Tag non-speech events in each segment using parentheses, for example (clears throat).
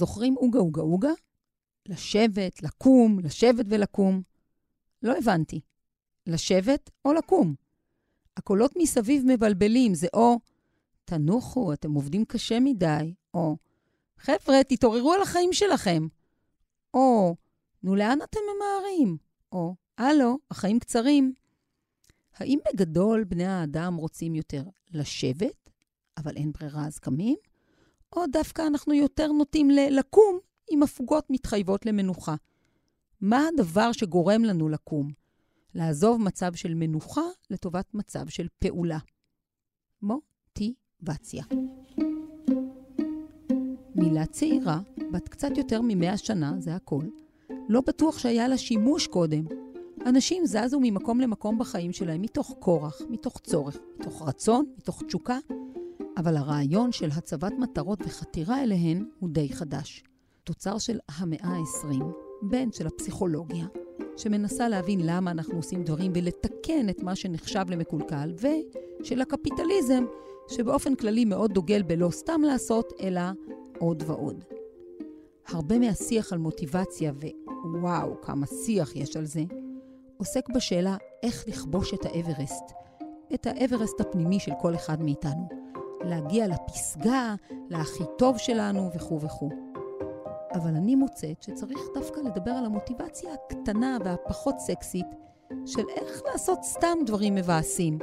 זוכרים אוגה אוגה אוגה? לשבת, לקום, לשבת ולקום. לא הבנתי. לשבת או לקום? הקולות מסביב מבלבלים, זה או תנוחו, אתם עובדים קשה מדי, או חבר'ה, תתעוררו על החיים שלכם, או נו, לאן אתם ממהרים? או הלו, החיים קצרים. האם בגדול בני האדם רוצים יותר לשבת, אבל אין ברירה אז קמים? או דווקא אנחנו יותר נוטים לקום עם הפוגות מתחייבות למנוחה? מה הדבר שגורם לנו לקום? לעזוב מצב של מנוחה לטובת מצב של פעולה. מוטיבציה. מילה צעירה, בת קצת יותר ממאה שנה, זה הכל, לא בטוח שהיה לה שימוש קודם. אנשים זזו ממקום למקום בחיים שלהם מתוך כורח, מתוך צורך, מתוך רצון, מתוך תשוקה, אבל הרעיון של הצבת מטרות וחתירה אליהן הוא די חדש. תוצר של המאה ה-20, בן של הפסיכולוגיה, שמנסה להבין למה אנחנו עושים דברים ולתקן את מה שנחשב למקולקל, ושל הקפיטליזם, שבאופן כללי מאוד דוגל בלא סתם לעשות, אלא עוד ועוד. הרבה מהשיח על מוטיבציה, ווואו, כמה שיח יש על זה, עוסק בשאלה איך לכבוש את האברסט, את האברסט הפנימי של כל אחד מאיתנו. להגיע לפסגה, להכי טוב שלנו וכו' וכו'. אבל אני מוצאת שצריך דווקא לדבר על המוטיבציה הקטנה והפחות סקסית של איך לעשות סתם דברים מבאסים,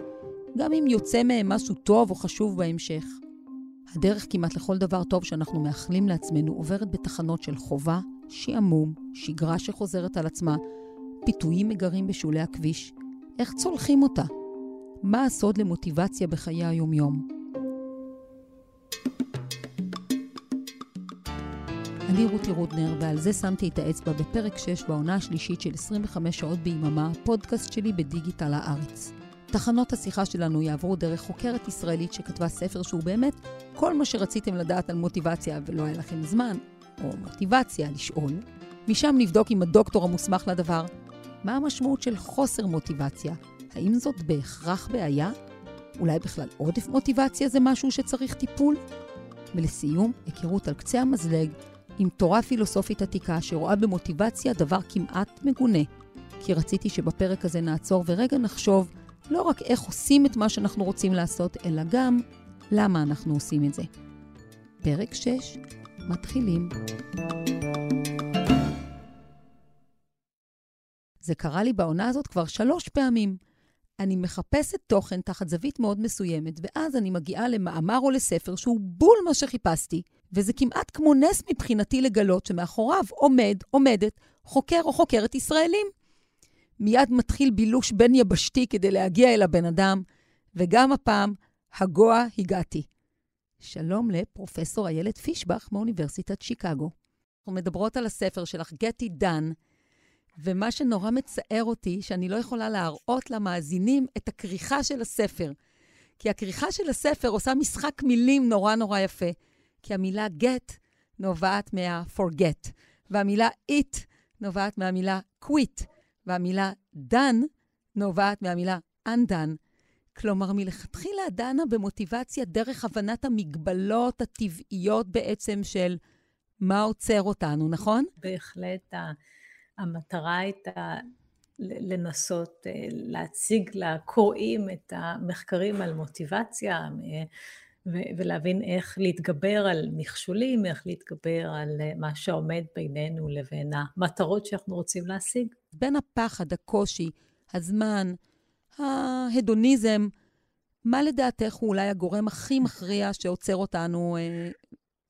גם אם יוצא מהם משהו טוב או חשוב בהמשך. הדרך כמעט לכל דבר טוב שאנחנו מאחלים לעצמנו עוברת בתחנות של חובה, שעמום, שגרה שחוזרת על עצמה, פיתויים מגרים בשולי הכביש. איך צולחים אותה? מה הסוד למוטיבציה בחיי היומיום? אני רותי רודנר, ועל זה שמתי את האצבע בפרק 6 בעונה השלישית של 25 שעות ביממה, פודקאסט שלי בדיגיטל הארץ. תחנות השיחה שלנו יעברו דרך חוקרת ישראלית שכתבה ספר שהוא באמת כל מה שרציתם לדעת על מוטיבציה ולא היה לכם זמן, או מוטיבציה לשאול. משם נבדוק עם הדוקטור המוסמך לדבר, מה המשמעות של חוסר מוטיבציה? האם זאת בהכרח בעיה? אולי בכלל עודף מוטיבציה זה משהו שצריך טיפול? ולסיום, היכרות על קצה המזלג עם תורה פילוסופית עתיקה שרואה במוטיבציה דבר כמעט מגונה. כי רציתי שבפרק הזה נעצור ורגע נחשוב לא רק איך עושים את מה שאנחנו רוצים לעשות, אלא גם למה אנחנו עושים את זה. פרק 6, מתחילים. זה קרה לי בעונה הזאת כבר שלוש פעמים. אני מחפשת תוכן תחת זווית מאוד מסוימת, ואז אני מגיעה למאמר או לספר שהוא בול מה שחיפשתי, וזה כמעט כמו נס מבחינתי לגלות שמאחוריו עומד, עומדת, חוקר או חוקרת ישראלים. מיד מתחיל בילוש בין יבשתי כדי להגיע אל הבן אדם, וגם הפעם, הגואה הגעתי. שלום לפרופסור איילת פישבח מאוניברסיטת שיקגו. אנחנו מדברות על הספר שלך, It Done, ומה שנורא מצער אותי, שאני לא יכולה להראות למאזינים את הכריכה של הספר. כי הכריכה של הספר עושה משחק מילים נורא נורא יפה. כי המילה get נובעת מה-forget, והמילה it נובעת מהמילה quit, והמילה done נובעת מהמילה undone. כלומר, מלכתחילה דנה במוטיבציה דרך הבנת המגבלות הטבעיות בעצם של מה עוצר אותנו, נכון? בהחלט. המטרה הייתה לנסות אה, להציג לקוראים את המחקרים על מוטיבציה אה, ולהבין איך להתגבר על מכשולים, איך להתגבר על אה, מה שעומד בינינו לבין המטרות שאנחנו רוצים להשיג. בין הפחד, הקושי, הזמן, ההדוניזם, מה לדעתך הוא אולי הגורם הכי מכריע שעוצר אותנו אה,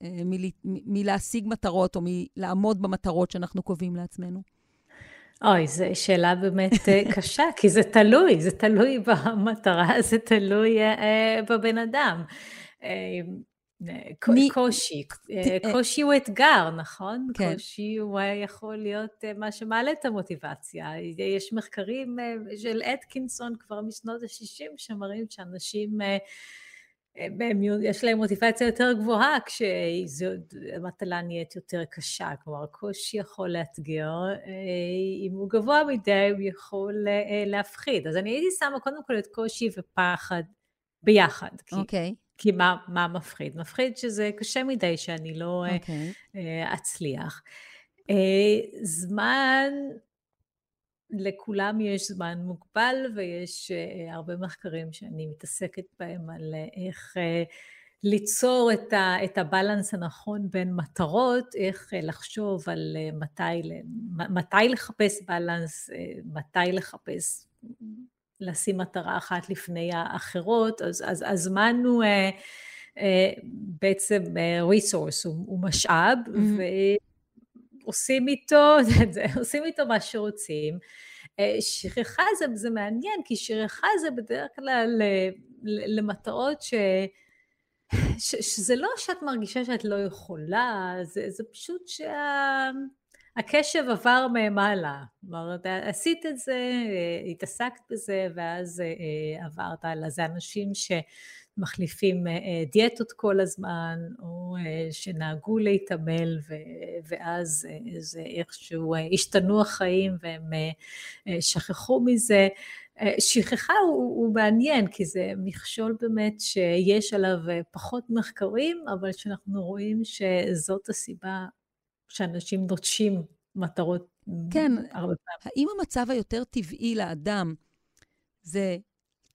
אה, מלהשיג מטרות או מלעמוד במטרות שאנחנו קובעים לעצמנו? אוי, זו שאלה באמת אה, (laughs) קשה, כי זה תלוי, זה תלוי במטרה, זה תלוי אה, בבן אדם. אה, קושי, קושי הוא אתגר, נכון? כן. קושי הוא יכול להיות מה שמעלה את המוטיבציה. יש מחקרים של אתקינסון כבר משנות ה-60 שמראים שאנשים יש להם מוטיבציה יותר גבוהה כשהמטלה נהיית יותר קשה, כלומר הקושי יכול לאתגר, אה, אם הוא גבוה מדי הוא יכול אה, להפחיד. אז אני הייתי שמה קודם כל את קושי ופחד ביחד. אוקיי. Okay. כי מה, מה מפחיד? מפחיד שזה קשה מדי שאני לא okay. אוקיי. אצליח. זמן, לכולם יש זמן מוגבל ויש הרבה מחקרים שאני מתעסקת בהם על איך ליצור את, ה, את הבלנס הנכון בין מטרות, איך אה, לחשוב על אה, מתי, מתי לחפש בלנס, אה, מתי לחפש, לשים מטרה אחת לפני האחרות, אז, אז הזמן הוא בעצם resource, הוא, הוא משאב, mm-hmm. ועושים איתו, (laughs) עושים איתו מה שרוצים. שכחה זה, זה מעניין, כי שכחה זה בדרך כלל למטרות ש... ש, שזה לא שאת מרגישה שאת לא יכולה, זה, זה פשוט שהקשב שה, עבר ממעלה. כלומר, עשית את זה, התעסקת בזה, ואז אה, עברת הלאה. זה אנשים שמחליפים אה, דיאטות כל הזמן, או אה, שנהגו להתעמל, ואז זה איכשהו השתנו החיים והם שכחו מזה. שכחה הוא, הוא מעניין, כי זה מכשול באמת שיש עליו פחות מחקרים, אבל שאנחנו רואים שזאת הסיבה שאנשים נוטשים מטרות כן, הרבה פעמים. האם המצב היותר טבעי לאדם זה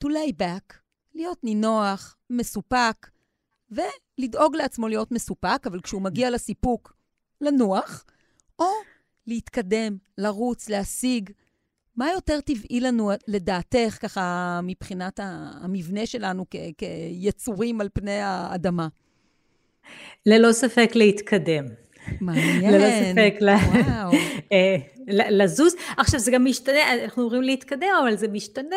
to lay back, להיות נינוח, מסופק, ולדאוג לעצמו להיות מסופק, אבל כשהוא מגיע לסיפוק, לנוח, או להתקדם, לרוץ, להשיג, מה יותר טבעי לנו, לדעתך, ככה, מבחינת המבנה שלנו כ- כיצורים על פני האדמה? ללא ספק להתקדם. מעניין. ללא ספק. וואו. (laughs) אה, לזוז. עכשיו, זה גם משתנה, אנחנו אומרים להתקדם, אבל זה משתנה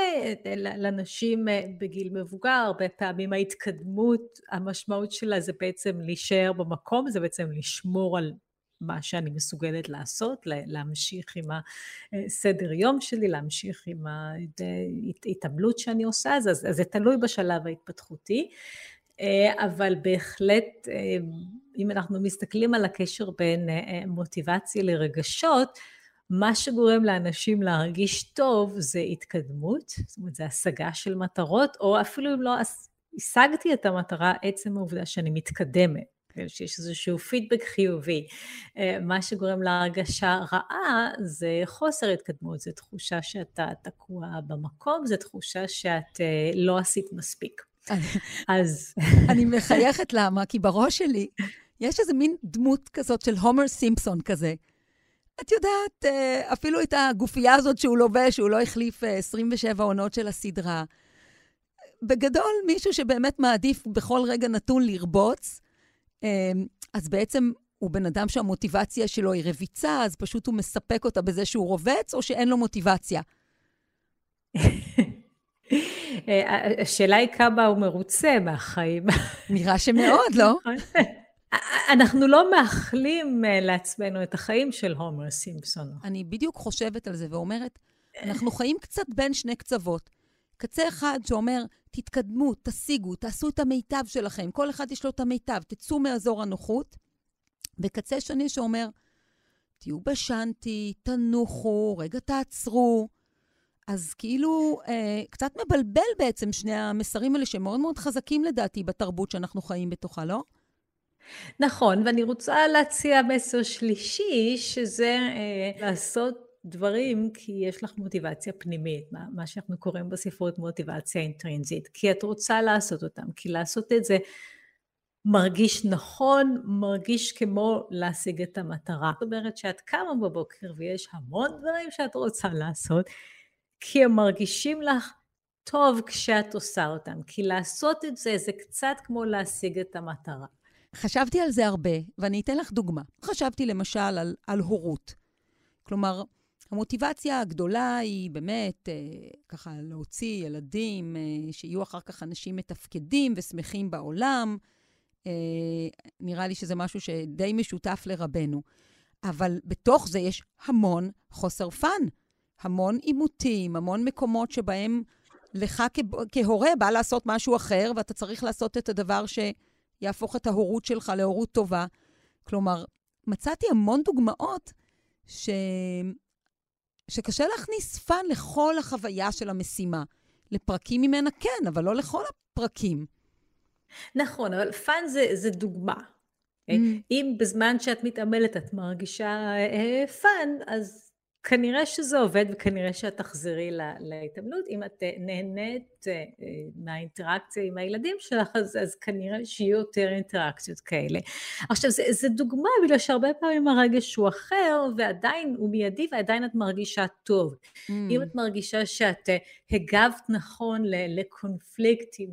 לנשים אה, בגיל מבוגר, הרבה פעמים ההתקדמות, המשמעות שלה זה בעצם להישאר במקום, זה בעצם לשמור על מה שאני מסוגלת לעשות, להמשיך עם הסדר יום שלי, להמשיך עם ההתעמלות שאני עושה, אז, אז זה תלוי בשלב ההתפתחותי. אה, אבל בהחלט, אה, אם אנחנו מסתכלים על הקשר בין אה, מוטיבציה לרגשות, מה שגורם לאנשים להרגיש טוב זה התקדמות, זאת אומרת, זה השגה של מטרות, או אפילו אם לא השגתי את המטרה, עצם העובדה שאני מתקדמת. כן, שיש איזשהו פידבק חיובי. אה, מה שגורם להרגשה רעה זה חוסר התקדמות, זו תחושה שאתה תקוע במקום, זו תחושה שאת אה, לא עשית מספיק. אז... אני מחייכת למה? כי בראש שלי יש איזה מין דמות כזאת של הומר סימפסון כזה. את יודעת, אה, אפילו את הגופייה הזאת שהוא לובש, הוא לא החליף 27 עונות של הסדרה. בגדול, מישהו שבאמת מעדיף בכל רגע נתון לרבוץ, אמ, אז בעצם הוא בן אדם שהמוטיבציה שלו היא רביצה, אז פשוט הוא מספק אותה בזה שהוא רובץ, או שאין לו מוטיבציה? (laughs) השאלה היא כמה הוא מרוצה מהחיים. נראה שמאוד, לא? אנחנו לא מאחלים אה, לעצמנו את החיים של הומר סימפסון. אני בדיוק חושבת על זה ואומרת, אנחנו חיים קצת בין שני קצוות. קצה אחד שאומר, תתקדמו, תשיגו, תעשו את המיטב שלכם. כל אחד יש לו את המיטב, תצאו מאזור הנוחות. וקצה שני שאומר, תהיו בשנטי, תנוחו, רגע תעצרו. אז כאילו, אה, קצת מבלבל בעצם שני המסרים האלה, שמאוד מאוד חזקים לדעתי בתרבות שאנחנו חיים בתוכה, לא? נכון, ואני רוצה להציע מסר שלישי, שזה אה, לעשות דברים כי יש לך מוטיבציה פנימית, מה, מה שאנחנו קוראים בספרות מוטיבציה אינטרנזית, כי את רוצה לעשות אותם, כי לעשות את זה מרגיש נכון, מרגיש כמו להשיג את המטרה. זאת אומרת שאת קמה בבוקר ויש המון דברים שאת רוצה לעשות, כי הם מרגישים לך טוב כשאת עושה אותם, כי לעשות את זה זה קצת כמו להשיג את המטרה. חשבתי על זה הרבה, ואני אתן לך דוגמה. חשבתי למשל על, על הורות. כלומר, המוטיבציה הגדולה היא באמת, אה, ככה, להוציא ילדים, אה, שיהיו אחר כך אנשים מתפקדים ושמחים בעולם. אה, נראה לי שזה משהו שדי משותף לרובנו. אבל בתוך זה יש המון חוסר fun, המון עימותים, המון מקומות שבהם לך כהורה בא לעשות משהו אחר, ואתה צריך לעשות את הדבר שיהפוך את ההורות שלך להורות טובה. כלומר, מצאתי המון דוגמאות ש... שקשה להכניס fun לכל החוויה של המשימה. לפרקים ממנה כן, אבל לא לכל הפרקים. נכון, אבל fun זה, זה דוגמה. Mm. אם בזמן שאת מתעמלת את מרגישה fun, אז כנראה שזה עובד וכנראה שאת תחזרי להתעמלות. אם את אה, נהנית אה, אה, מהאינטראקציה עם הילדים שלך, אז, אז כנראה שיהיו יותר אינטראקציות כאלה. עכשיו, זה, זה דוגמה בגלל שהרבה פעמים הרגש הוא אחר, ועדיין הוא מיידי ועדיין את מרגישה טוב. Mm. אם את מרגישה שאת הגבת נכון לקונפליקט עם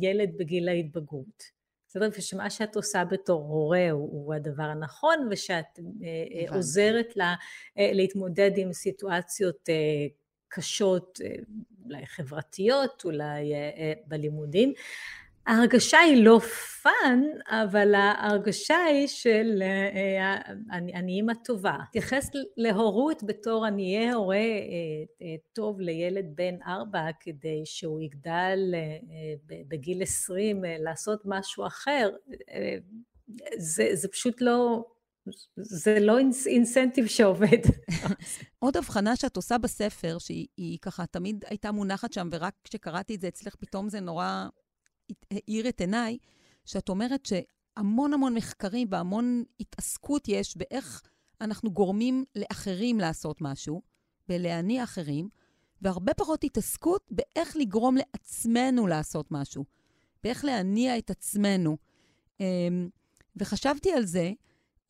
ילד בגיל ההתבגרות. בסדר? ושמה שאת עושה בתור הורה הוא, הוא הדבר הנכון, ושאת אה, עוזרת לה אה, להתמודד עם סיטואציות אה, קשות, אה, אולי חברתיות, אולי אה, אה, בלימודים. ההרגשה היא לא fun, אבל ההרגשה היא של אה, אני, אני אימא טובה. תתייחס להורות בתור אני אהיה הורה אה, אה, טוב לילד בן ארבע כדי שהוא יגדל בגיל עשרים לעשות משהו אחר, זה, זה פשוט לא, זה לא אינסנטיב שעובד. (laughs) עוד הבחנה שאת עושה בספר, שהיא ככה תמיד הייתה מונחת שם, ורק כשקראתי את זה אצלך, פתאום זה נורא האיר את עיניי, שאת אומרת שהמון המון מחקרים והמון התעסקות יש באיך אנחנו גורמים לאחרים לעשות משהו, בלהניע אחרים, והרבה פחות התעסקות באיך לגרום לעצמנו לעשות משהו, באיך להניע את עצמנו. אמ, וחשבתי על זה,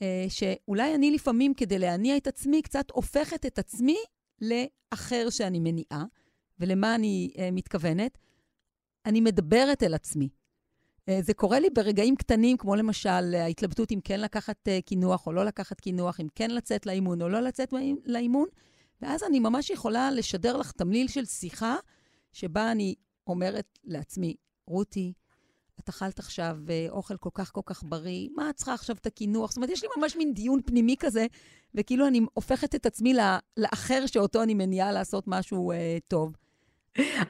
אה, שאולי אני לפעמים, כדי להניע את עצמי, קצת הופכת את עצמי לאחר שאני מניעה. ולמה אני uh, מתכוונת? אני מדברת אל עצמי. אה, זה קורה לי ברגעים קטנים, כמו למשל ההתלבטות אם כן לקחת אה, קינוח או לא לקחת קינוח, אם כן לצאת לאימון או לא לצאת לאימון, ואז אני ממש יכולה לשדר לך תמליל של שיחה, שבה אני אומרת לעצמי, רותי, את אכלת עכשיו אה, אוכל כל כך כל כך בריא, מה את צריכה עכשיו את הקינוח? זאת אומרת, יש לי ממש מין דיון פנימי כזה, וכאילו אני הופכת את עצמי לאחר שאותו אני מניעה לעשות משהו אה, טוב.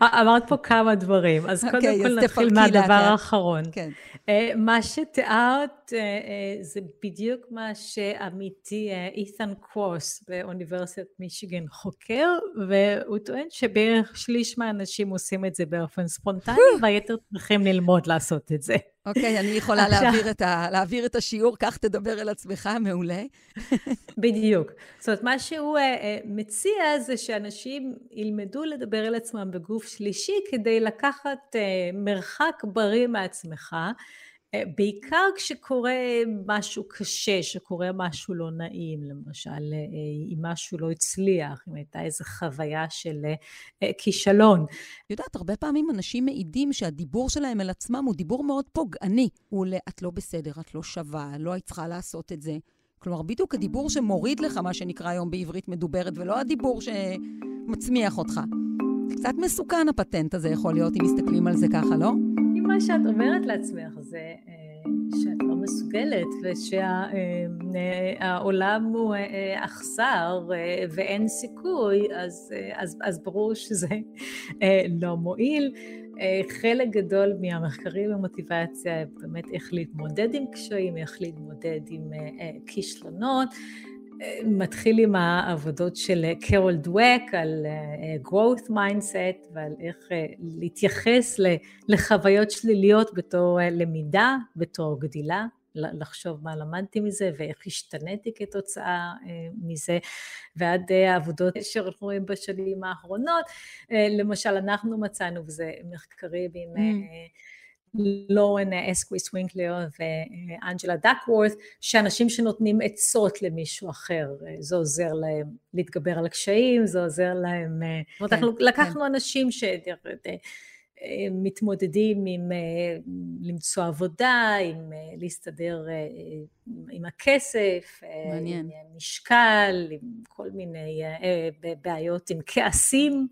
אמרת פה כמה דברים, אז קודם okay, כל נתחיל מהדבר האחרון. כן. אה, מה שתיארת אה, אה, זה בדיוק מה שעמיתי אית'ן קרוס באוניברסיטת מישיגן חוקר, והוא טוען שבערך שליש מהאנשים עושים את זה באופן ספונטני, והיתר צריכים ללמוד לעשות את זה. אוקיי, okay, אני יכולה. להעביר, את ה, להעביר את השיעור, כך תדבר אל עצמך, מעולה. בדיוק. זאת אומרת, מה שהוא מציע זה שאנשים ילמדו לדבר אל עצמם בגוף שלישי כדי לקחת מרחק בריא מעצמך. אה, בעיקר כשקורה משהו קשה, שקורה משהו לא נעים, למשל אה, אם משהו לא הצליח, אם הייתה איזו חוויה של אה, כישלון. יודעת, הרבה פעמים אנשים מעידים שהדיבור שלהם אל עצמם הוא דיבור מאוד פוגעני. הוא ל... את לא בסדר, את לא שווה, לא היית צריכה לעשות את זה. כלומר, בדיוק הדיבור שמוריד לך, מה שנקרא היום בעברית מדוברת, ולא הדיבור שמצמיח אותך. קצת מסוכן הפטנט הזה יכול להיות, אם מסתכלים על זה ככה, לא? מה שאת אומרת לעצמך זה אה, שאת לא מסוגלת ושהעולם אה, הוא אה, אכזר ואין סיכוי, אז, אז, אז ברור שזה לא מועיל. חלק גדול מהמחקרים במוטיבציה באמת איך להתמודד עם קשיים, איך להתמודד עם כישלונות. מתחיל עם העבודות של קרול דווק על אה, growth mindset ועל איך אה, להתייחס לחוויות שליליות בתור אה, למידה, בתור גדילה, לחשוב מה למדתי מזה ואיך השתניתי כתוצאה מזה, ועד העבודות שאנחנו רואים בשנים האחרונות. למשל, אנחנו מצאנו, וזה מחקרים עם... Mm. לורן אסקוויס סווינקלר ואנג'לה דקוורת, שאנשים שנותנים עצות למישהו אחר, זה עוזר להם להתגבר על הקשיים, זה עוזר להם... כן, זאת אומרת, אנחנו כן. לקחנו אנשים שמתמודדים עם למצוא עבודה, עם להסתדר עם הכסף, מעניין. עם משקל, עם כל מיני בעיות, עם כעסים.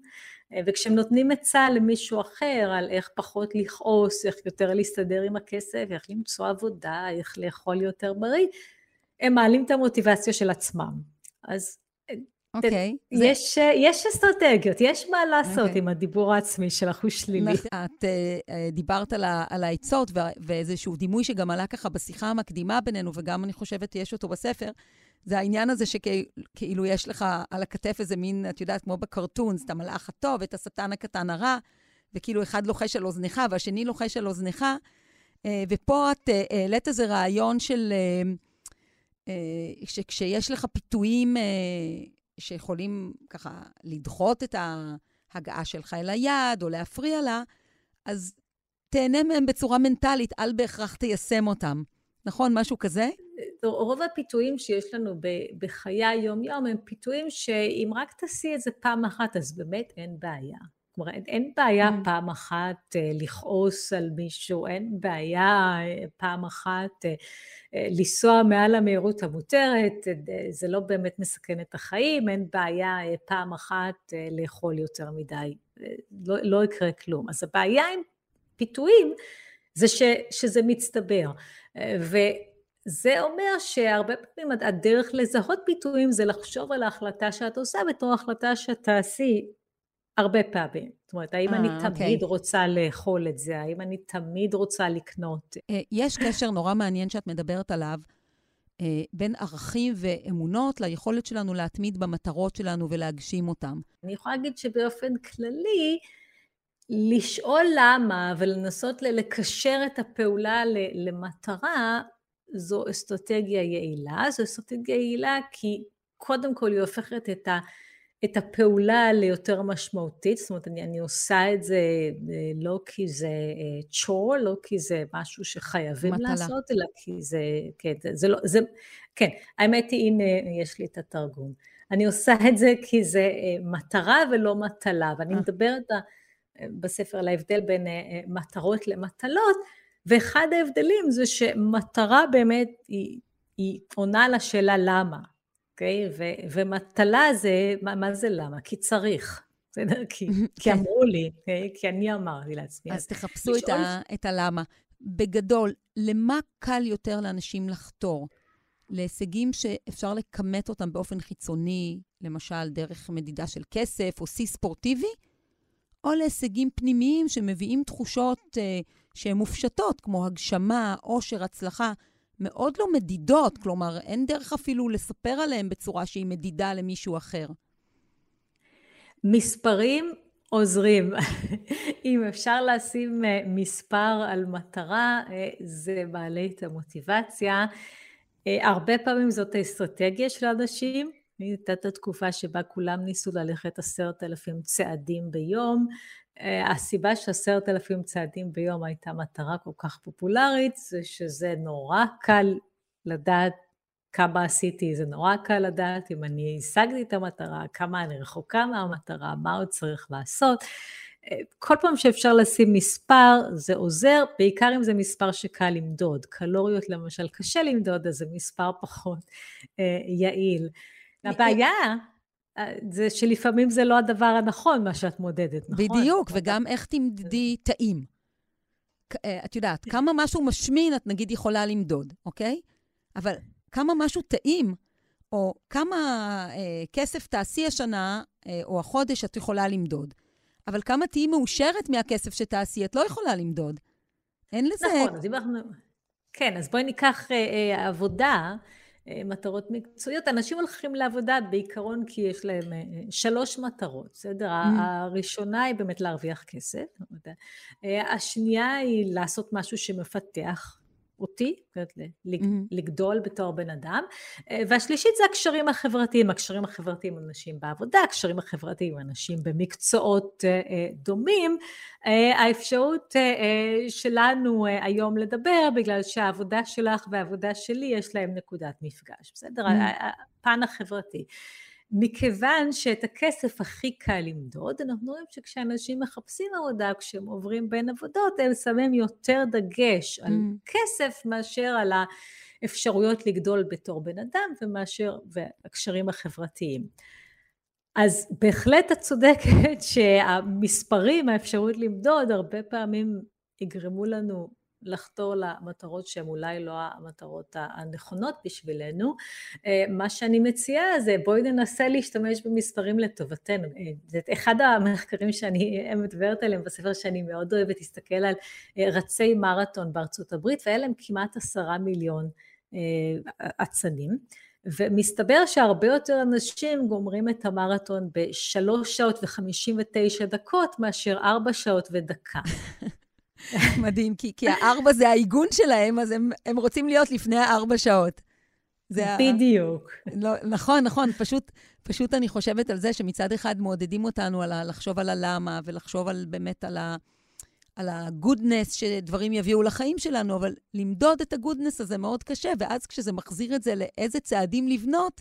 אה, וכשהם נותנים עצה למישהו אחר על איך פחות לכעוס, איך יותר להסתדר עם הכסף, איך למצוא עבודה, איך לאכול יותר בריא, הם מעלים את המוטיבציה של עצמם. אז אה, אוקיי. Okay, יש, זה... יש אסטרטגיות, יש מה לעשות okay. אוקיי. עם הדיבור העצמי של אחוז שלילי. את uh, דיברת על, על העצות ואיזשהו דימוי שגם עלה ככה בשיחה המקדימה בינינו, וגם אני חושבת יש אותו בספר, זה העניין הזה שכאילו יש לך על הכתף איזה מין, את יודעת, כמו בקרטונס, את המלאך הטוב, את השטן הקטן הרע, וכאילו אחד לוחש על אוזנך והשני לוחש על אוזנך, ופה את העלית איזה רעיון של... שכשיש לך פיתויים שיכולים ככה לדחות את ההגעה שלך אל היד או להפריע לה, אז תהנה מהם בצורה מנטלית, אל בהכרח תיישם אותם. נכון? משהו כזה? רוב הפיתויים שיש לנו בחיי היום-יום הם פיתויים שאם רק תעשי את זה פעם אחת, אז באמת אין בעיה. כלומר, אין, אין בעיה mm. פעם אחת אה, לכעוס על מישהו, אין בעיה אה, פעם אחת אה, לנסוע מעל המהירות המותרת, זה לא באמת מסכן את החיים, אין בעיה פעם אחת לאכול יותר מדי, לא, לא יקרה כלום. אז הבעיה עם פיתויים זה ש, שזה מצטבר. וזה אומר שהרבה פעמים הדרך לזהות פיתויים זה לחשוב על ההחלטה שאת עושה בתור החלטה שאת תעשי הרבה פעמים. זאת אומרת, האם 아, אני אה, תמיד אוקיי. רוצה לאכול את זה? האם אני תמיד רוצה לקנות? אה, יש קשר נורא מעניין שאת מדברת עליו, אה, בין ערכים ואמונות ליכולת שלנו להתמיד במטרות שלנו ולהגשים אותם. אני יכולה להגיד שבאופן כללי, לשאול למה ולנסות לקשר את הפעולה למטרה, זו אסטרטגיה יעילה. זו אסטרטגיה יעילה כי קודם כל היא הופכת את ה... את הפעולה ליותר משמעותית, זאת אומרת אני, אני עושה את זה אה, לא כי זה צ'ור, אה, לא כי זה משהו שחייבים מטלה. לעשות, אלא כי זה, כן, זה לא, זה, כן, האמת היא הנה יש לי את התרגום. אני עושה את זה כי זה אה, מטרה ולא מטלה, ואני מדברת בספר על ההבדל בין מטרות למטלות, ואחד ההבדלים זה שמטרה באמת היא, היא עונה על השאלה למה, אוקיי? Okay? ומטלה זה, מה, מה זה למה? כי צריך. בסדר? כי, (laughs) כי כן. אמרו לי, okay? אוקיי? כי אני אמרתי לעצמי. אז תחפשו את, ה, את הלמה. בגדול, למה קל יותר לאנשים לחתור? להישגים שאפשר לכמת אותם באופן חיצוני, למשל דרך מדידה של כסף או שיא ספורטיבי, או להישגים פנימיים שמביאים תחושות אה, שהן מופשטות, כמו הגשמה, עושר, הצלחה. מאוד לא מדידות, כלומר, אין דרך אפילו לספר עליהן בצורה שהיא מדידה למישהו אחר. מספרים עוזרים. (laughs) אם אפשר לשים אה, מספר על מטרה, אה, זה מעלה את המוטיבציה. אה, הרבה פעמים זאת האסטרטגיה של אנשים. הייתה את התקופה שבה כולם ניסו ללכת עשרת אלפים צעדים ביום, הסיבה שעשרת אלפים צעדים ביום הייתה מטרה כל כך פופולרית, זה שזה נורא קל לדעת כמה עשיתי, זה נורא קל לדעת אם אני השגתי את המטרה, כמה אני רחוקה מהמטרה, מה עוד צריך לעשות. אה, כל פעם שאפשר לשים מספר זה עוזר, בעיקר אם זה מספר שקל למדוד. קלוריות למשל קשה למדוד, אז זה מספר פחות אה, יעיל. הבעיה זה שלפעמים זה לא הדבר הנכון, מה שאת מודדת, נכון? בדיוק, וגם איך תמדדי טעים. אה, את יודעת, כמה משהו משמין את נגיד יכולה למדוד, אוקיי? אבל כמה משהו טעים, או כמה אה, כסף תעשי השנה אה, או החודש את יכולה למדוד. אבל כמה תהיי מאושרת מהכסף שתעשי, את לא יכולה למדוד. אין לזה... נכון, אז אם אנחנו... כן, אז בואי ניקח אה, אה, עבודה. אה, מטרות מקצועיות. אנשים הולכים לעבודה בעיקרון כי יש להם אה, שלוש מטרות, בסדר? Mm. הראשונה היא באמת להרוויח כסף, אה, השנייה היא לעשות משהו שמפתח אותי. לגדול בתור בן אדם, אה, והשלישית זה הקשרים החברתיים, הקשרים החברתיים עם אנשים בעבודה, הקשרים החברתיים עם אנשים במקצועות אה, אה, דומים, האפשרות שלנו היום לדבר, בגלל שהעבודה שלך והעבודה שלי יש להם נקודת מפגש, בסדר? הפן החברתי. מכיוון שאת הכסף הכי קל למדוד, אנחנו רואים שכשאנשים מחפשים עבודה, כשהם עוברים בין עבודות, הם שמים יותר דגש על mm. כסף מאשר על האפשרויות לגדול בתור בן אדם ומאשר, והקשרים החברתיים. אז בהחלט את צודקת (laughs) שהמספרים, האפשרות למדוד, הרבה פעמים יגרמו לנו לחתור למטרות שהן אולי לא המטרות הנכונות בשבילנו. אה, מה שאני מציעה זה בואי ננסה להשתמש במספרים לטובתנו. אה, זה אחד המחקרים שאני מדברת עליהם בספר שאני מאוד אוהבת, להסתכל על אה, רצי מרתון בארצות הברית, והיה להם כמעט עשרה מיליון אצנים. ומסתבר שהרבה יותר אנשים גומרים את המרתון בשלוש שעות וחמישים ותשע דקות מאשר ארבע שעות ודקה. (laughs) (laughs) מדהים, כי, כי הארבע זה העיגון שלהם, אז הם, הם רוצים להיות לפני הארבע שעות. בדיוק. ה... לא, נכון, נכון. פשוט, פשוט אני חושבת על זה שמצד אחד מעודדים אותנו על ה, לחשוב על הלמה, ולחשוב על באמת על ה... על הגודנס שדברים יביאו לחיים שלנו, אבל למדוד את הגודנס הזה מאוד קשה, ואז כשזה מחזיר את זה לאיזה צעדים לבנות,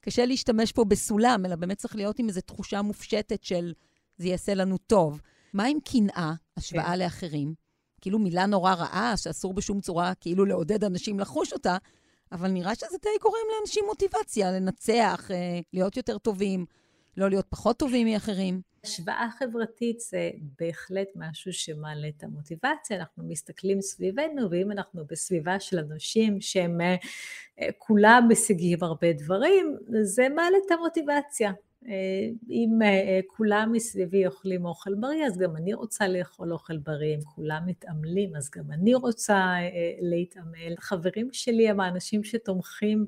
קשה להשתמש פה בסולם, אלא באמת צריך להיות עם איזו תחושה מופשטת של זה יעשה לנו טוב. מה עם קנאה, השוואה כן. לאחרים? כאילו מילה נורא רעה, שאסור בשום צורה כאילו לעודד אנשים לחוש אותה, אבל נראה שזה די גורם לאנשים מוטיבציה, לנצח, אה, להיות יותר טובים, לא להיות פחות טובים מאחרים. השוואה חברתית זה בהחלט משהו שמעלה את המוטיבציה, אנחנו מסתכלים סביבנו, ואם אנחנו בסביבה של אנשים שהם אה, כולם משיגים הרבה דברים, זה מעלה את המוטיבציה. אה, אם אה, כולם מסביבי אוכלים אוכל בריא, אז גם אני רוצה לאכול אוכל בריא, אם כולם מתעמלים, אז גם אני רוצה להתעמל. חברים שלי הם האנשים שתומכים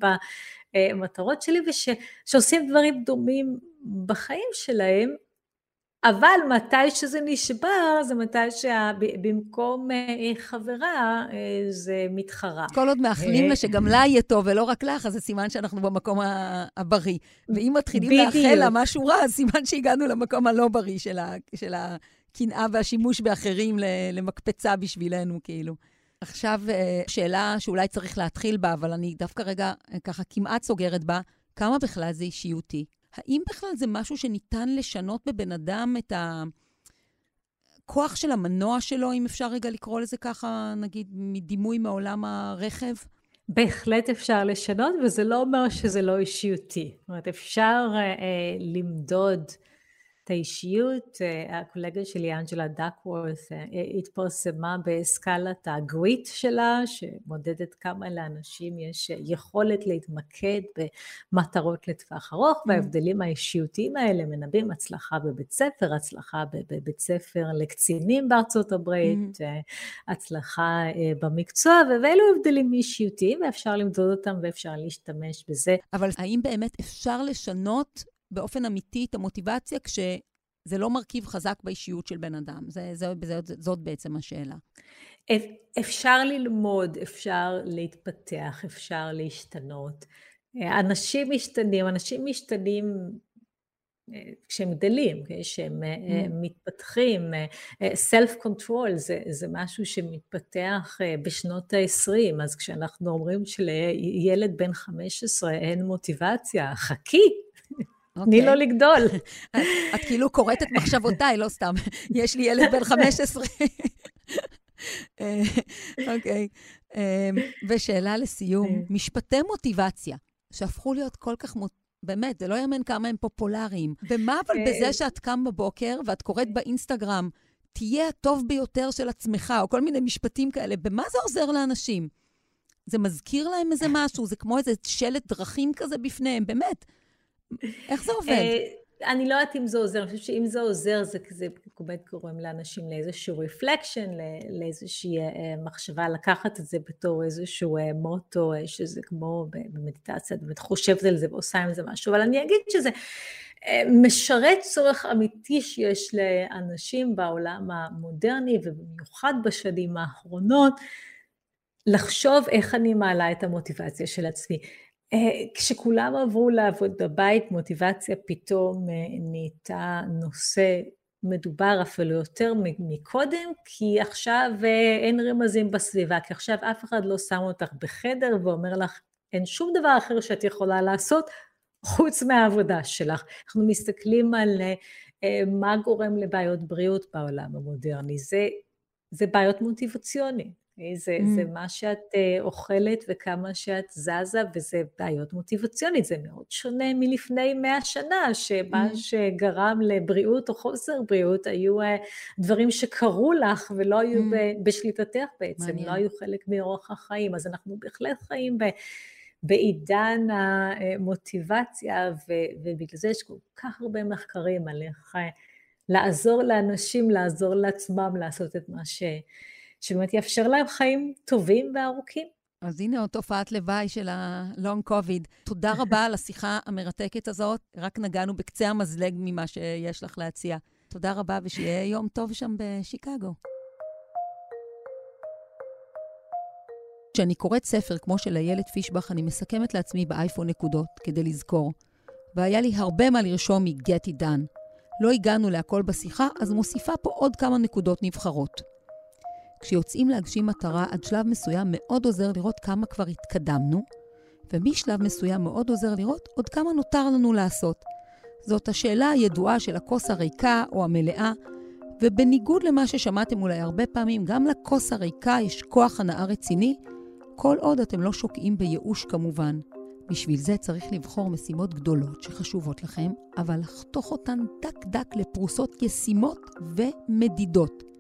במטרות שלי ושעושים דברים דומים בחיים שלהם, אבל מתי שזה נשבר, זה מתי שבמקום אה, חברה, אה, זה מתחרה. כל עוד מאחלים לה שגם לה יהיה טוב ולא רק לך, אז זה סימן שאנחנו במקום הבריא. ואם מתחילים לאחל לה משהו רע, אז סימן שהגענו למקום הלא בריא של הקנאה והשימוש באחרים למקפצה בשבילנו, כאילו. עכשיו, אה, שאלה שאולי צריך להתחיל בה, אבל אני דווקא רגע ככה כמעט סוגרת בה, כמה בכלל זה אישיותי? האם בכלל זה משהו שניתן לשנות בבן אדם את הכוח של המנוע שלו, אם אפשר רגע לקרוא לזה ככה, נגיד, מדימוי מעולם הרכב? בהחלט אפשר לשנות, וזה לא אומר שזה לא אישיותי. זאת אומרת, אפשר אה, למדוד את האישיות, אה, הקולגה שלי, אנג'לה דקוורת, אה, התפרסמה בסקלת הגריט שלה, שמודדת כמה לאנשים יש יכולת להתמקד במטרות לטווח ארוך, mm. וההבדלים האישיותיים האלה מנבאים הצלחה בבית ספר, הצלחה בבית ספר לקצינים בארצות הברית, mm. הצלחה במקצוע, ואלו הבדלים אישיותיים, ואפשר למדוד אותם ואפשר להשתמש בזה. אבל האם באמת אפשר לשנות באופן אמיתי את המוטיבציה, כשזה לא מרכיב חזק באישיות של בן אדם. זה, זה, זה, זאת בעצם השאלה. אפשר ללמוד, אפשר להתפתח, אפשר להשתנות. אנשים משתנים, אנשים משתנים אה, כשהם גדלים, כשהם אה, mm. מתפתחים. self אה, control זה, זה משהו שמתפתח בשנות ה-20, אז כשאנחנו אומרים שלילד בן 15 אין מוטיבציה, חכי, תני לו אוקיי. לגדול. (laughs) את כאילו קוראת את מחשבותיי, לא סתם. (laughs) יש לי ילד בן 15. (laughs) אה, אוקיי. אמ, ושאלה לסיום, אה. משפטי מוטיבציה, שהפכו להיות כל כך באמת, זה לא יאמן כמה הם פופולריים. ומה אבל אה. בזה שאת קם בבוקר ואת קוראת באינסטגרם, תהיה הטוב ביותר של עצמך, או כל מיני משפטים כאלה, במה זה עוזר לאנשים? זה מזכיר להם איזה משהו? זה כמו איזה שלט דרכים כזה בפניהם, באמת. איך זה עובד? אה, אני לא יודעת אם זה עוזר, אני חושבת שאם זה עוזר, זה כזה באמת גורם לאנשים לאיזשהו רפלקשן, לאיזושהי אה, מחשבה, לקחת את זה בתור איזשהו אה, מוטו, שזה כמו במדיטציה, את באמת חושבת על זה ועושה עם זה משהו, אבל אני אגיד שזה משרת צורך אמיתי שיש לאנשים בעולם המודרני, ובמיוחד בשנים האחרונות, לחשוב איך אני מעלה את המוטיבציה של עצמי. אה, כשכולם עברו לעבוד בבית, מוטיבציה פתאום אה, נהייתה נושא מדובר אפילו יותר מקודם, כי עכשיו אה, אין רמזים בסביבה, כי עכשיו אף אחד לא שם אותך בחדר ואומר לך, אין שום דבר אחר שאת יכולה לעשות חוץ מהעבודה שלך. אנחנו מסתכלים על מה גורם לבעיות בריאות בעולם המודרני, זה, זה בעיות מוטיבציוניות. זה, mm. זה מה שאת uh, אוכלת וכמה שאת זזה, וזה בעיות מוטיבציונית, זה מאוד שונה מלפני מאה שנה, שמה mm. שגרם לבריאות או חוסר בריאות היו uh, דברים שקרו לך ולא היו mm. בשליטתך בעצם, מעניין. לא היו חלק מאורח החיים, אז אנחנו בהחלט חיים ב... בעידן המוטיבציה, ו, ובגלל זה יש כל כך הרבה מחקרים על איך אה, לעזור לאנשים, לעזור לעצמם לעשות את מה ש... שבאמת יאפשר להם חיים טובים וארוכים. אז הנה עוד תופעת לוואי של הלונג קוביד. תודה רבה על השיחה המרתקת הזאת. רק נגענו בקצה המזלג ממה שיש לך להציע. תודה רבה, ושיהיה יום טוב שם בשיקגו. כשאני קוראת ספר כמו של איילת פישבח, אני מסכמת לעצמי באייפון נקודות כדי לזכור. והיה לי הרבה מה לרשום מ-Get it done. לא הגענו להכל בשיחה, אז מוסיפה פה עוד כמה נקודות נבחרות. כשיוצאים להגשים מטרה, עד שלב מסוים מאוד עוזר לראות כמה כבר התקדמנו, ומשלב מסוים מאוד עוזר לראות עוד כמה נותר לנו לעשות. זאת השאלה הידועה של הכוס הריקה או המלאה, ובניגוד למה ששמעתם אולי הרבה פעמים, גם לכוס הריקה יש כוח הנאה רציני, כל עוד אתם לא שוקעים בייאוש כמובן. בשביל זה צריך לבחור משימות גדולות שחשובות לכם, אבל לחתוך אותן דק דק לפרוסות ישימות ומדידות.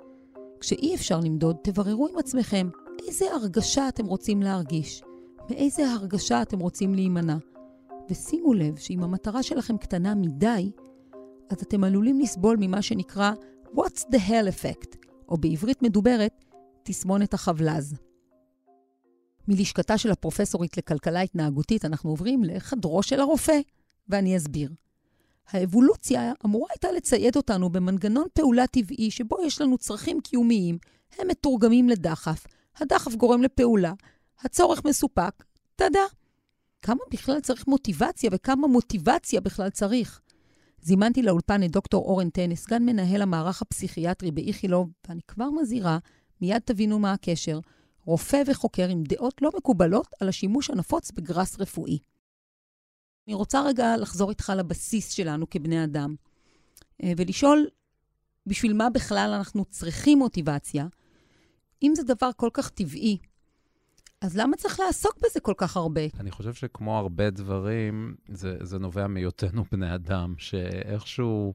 כשאי אפשר למדוד, תבררו עם עצמכם איזה הרגשה אתם רוצים להרגיש, מאיזה הרגשה אתם רוצים להימנע. ושימו לב שאם המטרה שלכם קטנה מדי, אז אתם עלולים לסבול ממה שנקרא What's the hell effect, או בעברית מדוברת, תסמונת החבלז. מלשכתה של הפרופסורית לכלכלה התנהגותית אנחנו עוברים לחדרו של הרופא, ואני אסביר. האבולוציה אמורה הייתה לצייד אותנו במנגנון פעולה טבעי שבו יש לנו צרכים קיומיים, הם מתורגמים לדחף, הדחף גורם לפעולה, הצורך מסופק, תדה. כמה בכלל צריך מוטיבציה וכמה מוטיבציה בכלל צריך? זימנתי לאולפן את דוקטור אורן טנס, סגן מנהל המערך הפסיכיאטרי באיכילוב, ואני כבר מזהירה, מיד תבינו מה הקשר, רופא וחוקר עם דעות לא מקובלות על השימוש הנפוץ בגרס רפואי. אני רוצה רגע לחזור איתך לבסיס שלנו כבני אדם, אה, ולשאול, בשביל מה בכלל אנחנו צריכים מוטיבציה? אם זה דבר כל כך טבעי, אז למה צריך לעסוק בזה כל כך הרבה? אני חושב שכמו הרבה דברים, זה, זה נובע מהיותנו בני אדם, שאיכשהו...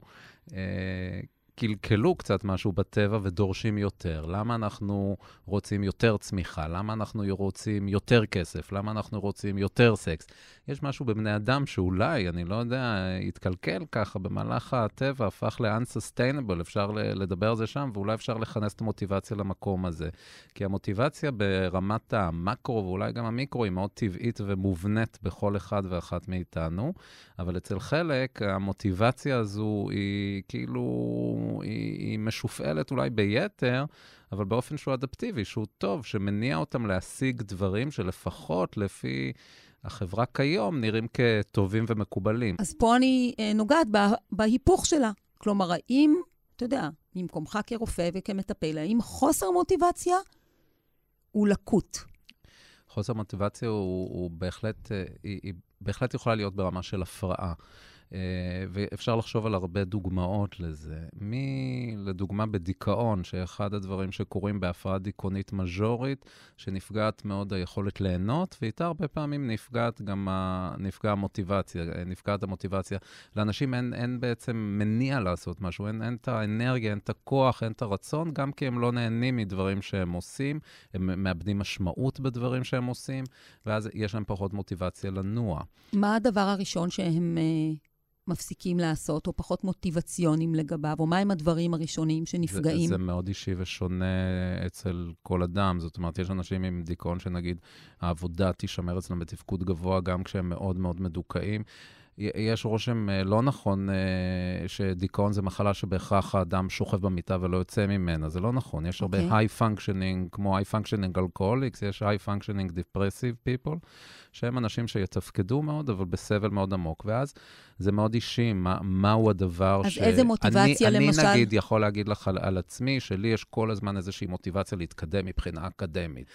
אה, קלקלו קצת משהו בטבע ודורשים יותר. למה אנחנו רוצים יותר צמיחה? למה אנחנו רוצים יותר כסף? למה אנחנו רוצים יותר סקס? יש משהו בבני אדם שאולי, אני לא יודע, התקלקל ככה במהלך הטבע, הפך ל-unsustainable, אפשר לדבר על זה שם, ואולי אפשר לכנס את המוטיבציה למקום הזה. כי המוטיבציה ברמת המקרו ואולי גם המיקרו היא מאוד טבעית ומובנית בכל אחד ואחת מאיתנו, אבל אצל חלק המוטיבציה הזו היא כאילו... היא, היא משופעלת אולי ביתר, אבל באופן שהוא אדפטיבי, שהוא טוב, שמניע אותם להשיג דברים שלפחות לפי... החברה כיום נראים כטובים ומקובלים. אז פה אני אה, נוגעת בהיפוך שלה. כלומר, האם, אתה יודע, ממקומך כרופא וכמטפל, האם חוסר מוטיבציה הוא לקות? חוסר מוטיבציה הוא, הוא בהחלט, אה, היא, היא בהחלט יכולה להיות ברמה של הפרעה. אה, ואפשר לחשוב על הרבה דוגמאות לזה. מי, לדוגמה, בדיכאון, שאחד הדברים שקורים בהפרעה דיכאונית מז'ורית, שנפגעת מאוד היכולת ליהנות, ואיתה הרבה פעמים נפגעת גם ה... נפגע המוטיבציה, נפגעת המוטיבציה. לאנשים אין, אין בעצם מניע לעשות משהו, אין, אין את האנרגיה, אין את הכוח, אין את הרצון, גם כי הם לא נהנים מדברים שהם עושים, הם מאבדים משמעות בדברים שהם עושים, ואז יש להם פחות מוטיבציה לנוע. מה הדבר הראשון שהם... מפסיקים לעשות, או פחות מוטיבציונים לגביו, או מהם הדברים הראשונים שנפגעים? זה, זה מאוד אישי ושונה אצל כל אדם. זאת אומרת, יש אנשים עם דיכאון שנגיד העבודה תישמר אצלם בתפקוד גבוה, גם כשהם מאוד מאוד מדוכאים. יש רושם אה, לא נכון אה, שדיכאון זה מחלה שבהכרח האדם שוכב במיטה ולא יוצא ממנה, זה לא נכון. יש הרבה okay. אוקיי. high functioning, כמו high functioning alcoholics, יש high functioning depressive people, שהם אנשים שיתפקדו מאוד, אבל בסבל מאוד עמוק. ואז זה מאוד אישי, מה, מהו הדבר אז ש... אז איזה מוטיבציה, אני, למשל? אני נגיד יכול להגיד לך על, על עצמי, שלי יש כל הזמן איזושהי מוטיבציה להתקדם מבחינה אקדמית.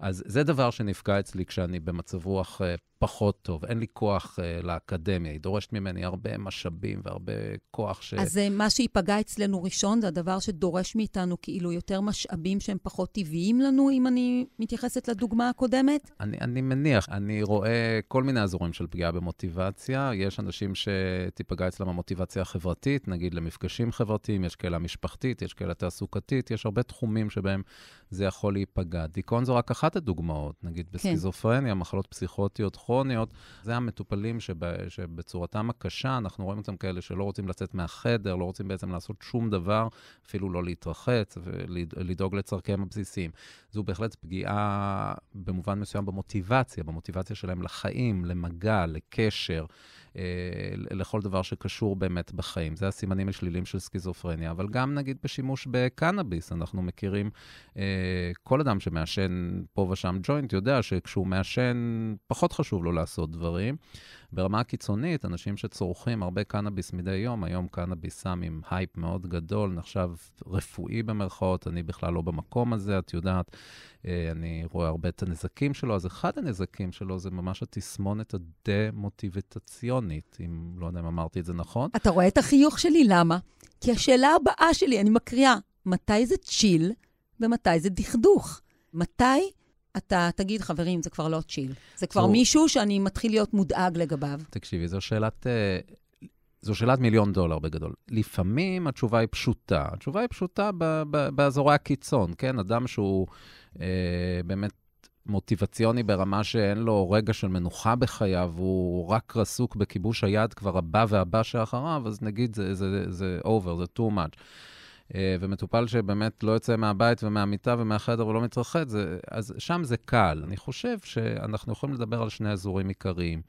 אז זה דבר שנפגע אצלי כשאני במצב רוח אה, פחות טוב. אין לי כוח uh, לאקדמיה, היא דורשת ממני הרבה משאבים והרבה כוח ש... אז uh, מה שייפגע אצלנו ראשון, זה הדבר שדורש מאיתנו כאילו יותר משאבים שהם פחות טבעיים לנו, אם אני מתייחסת לדוגמה הקודמת? אני, אני מניח, אני רואה כל מיני אזורים של פגיעה במוטיבציה. יש אנשים שתיפגע אצלם המוטיבציה החברתית, נגיד למפגשים חברתיים, יש כאלה משפחתית, יש כאלה תעסוקתית, יש הרבה תחומים שבהם זה יכול להיפגע. דיכאון זו רק אחת הדוגמאות, נגיד כן. בסכיזופרניה, כן. מחלות פסיכוטיות כרוניות, זה המטופלים שב, שבצורתם הקשה, אנחנו רואים אותם כאלה שלא רוצים לצאת מהחדר, לא רוצים בעצם לעשות שום דבר, אפילו לא להתרחץ ולדאוג לצורכיהם הבסיסיים. זו בהחלט פגיעה במובן מסוים במוטיבציה, במוטיבציה שלהם לחיים, למגע, לקשר. אה, לכל דבר שקשור באמת בחיים. זה הסימנים השליליים של סכיזופרניה, אבל גם נגיד בשימוש בקנאביס, אנחנו מכירים, אה, כל אדם שמעשן פה ושם ג'וינט יודע שכשהוא מעשן, פחות חשוב לו לעשות דברים. ברמה הקיצונית, אנשים שצורכים הרבה קנאביס מדי יום, היום קנאביס סם עם הייפ מאוד גדול, נחשב רפואי במרכאות, אני בכלל לא במקום הזה, את יודעת, אה, אני רואה הרבה את הנזקים שלו, אז אחד הנזקים שלו זה ממש התסמונת הדמוטיבטציונית, אם לא יודע אם אמרתי את זה נכון. אתה רואה את החיוך שלי, למה? כי השאלה הבאה שלי, אני מקריאה, מתי זה צ'יל ומתי זה דכדוך? מתי אתה תגיד, חברים, זה כבר לא צ'יל. זה כבר זו... מישהו שאני מתחיל להיות מודאג לגביו. תקשיבי, זו שאלת... אה, זו שאלת מיליון דולר בגדול. לפעמים התשובה היא פשוטה. התשובה היא פשוטה באזורי הקיצון, כן? אדם שהוא אה, באמת מוטיבציוני ברמה שאין לו רגע של מנוחה בחייו, הוא רק עסוק בכיבוש היד כבר הבא והבא שאחריו, אז נגיד זה, זה, זה over, זה too much. אה, ומטופל שבאמת לא יוצא מהבית ומהמיטה ומהחדר ולא מתרחץ, זה, אז שם זה קל. אני חושב שאנחנו יכולים לדבר על שני אזורים עיקריים.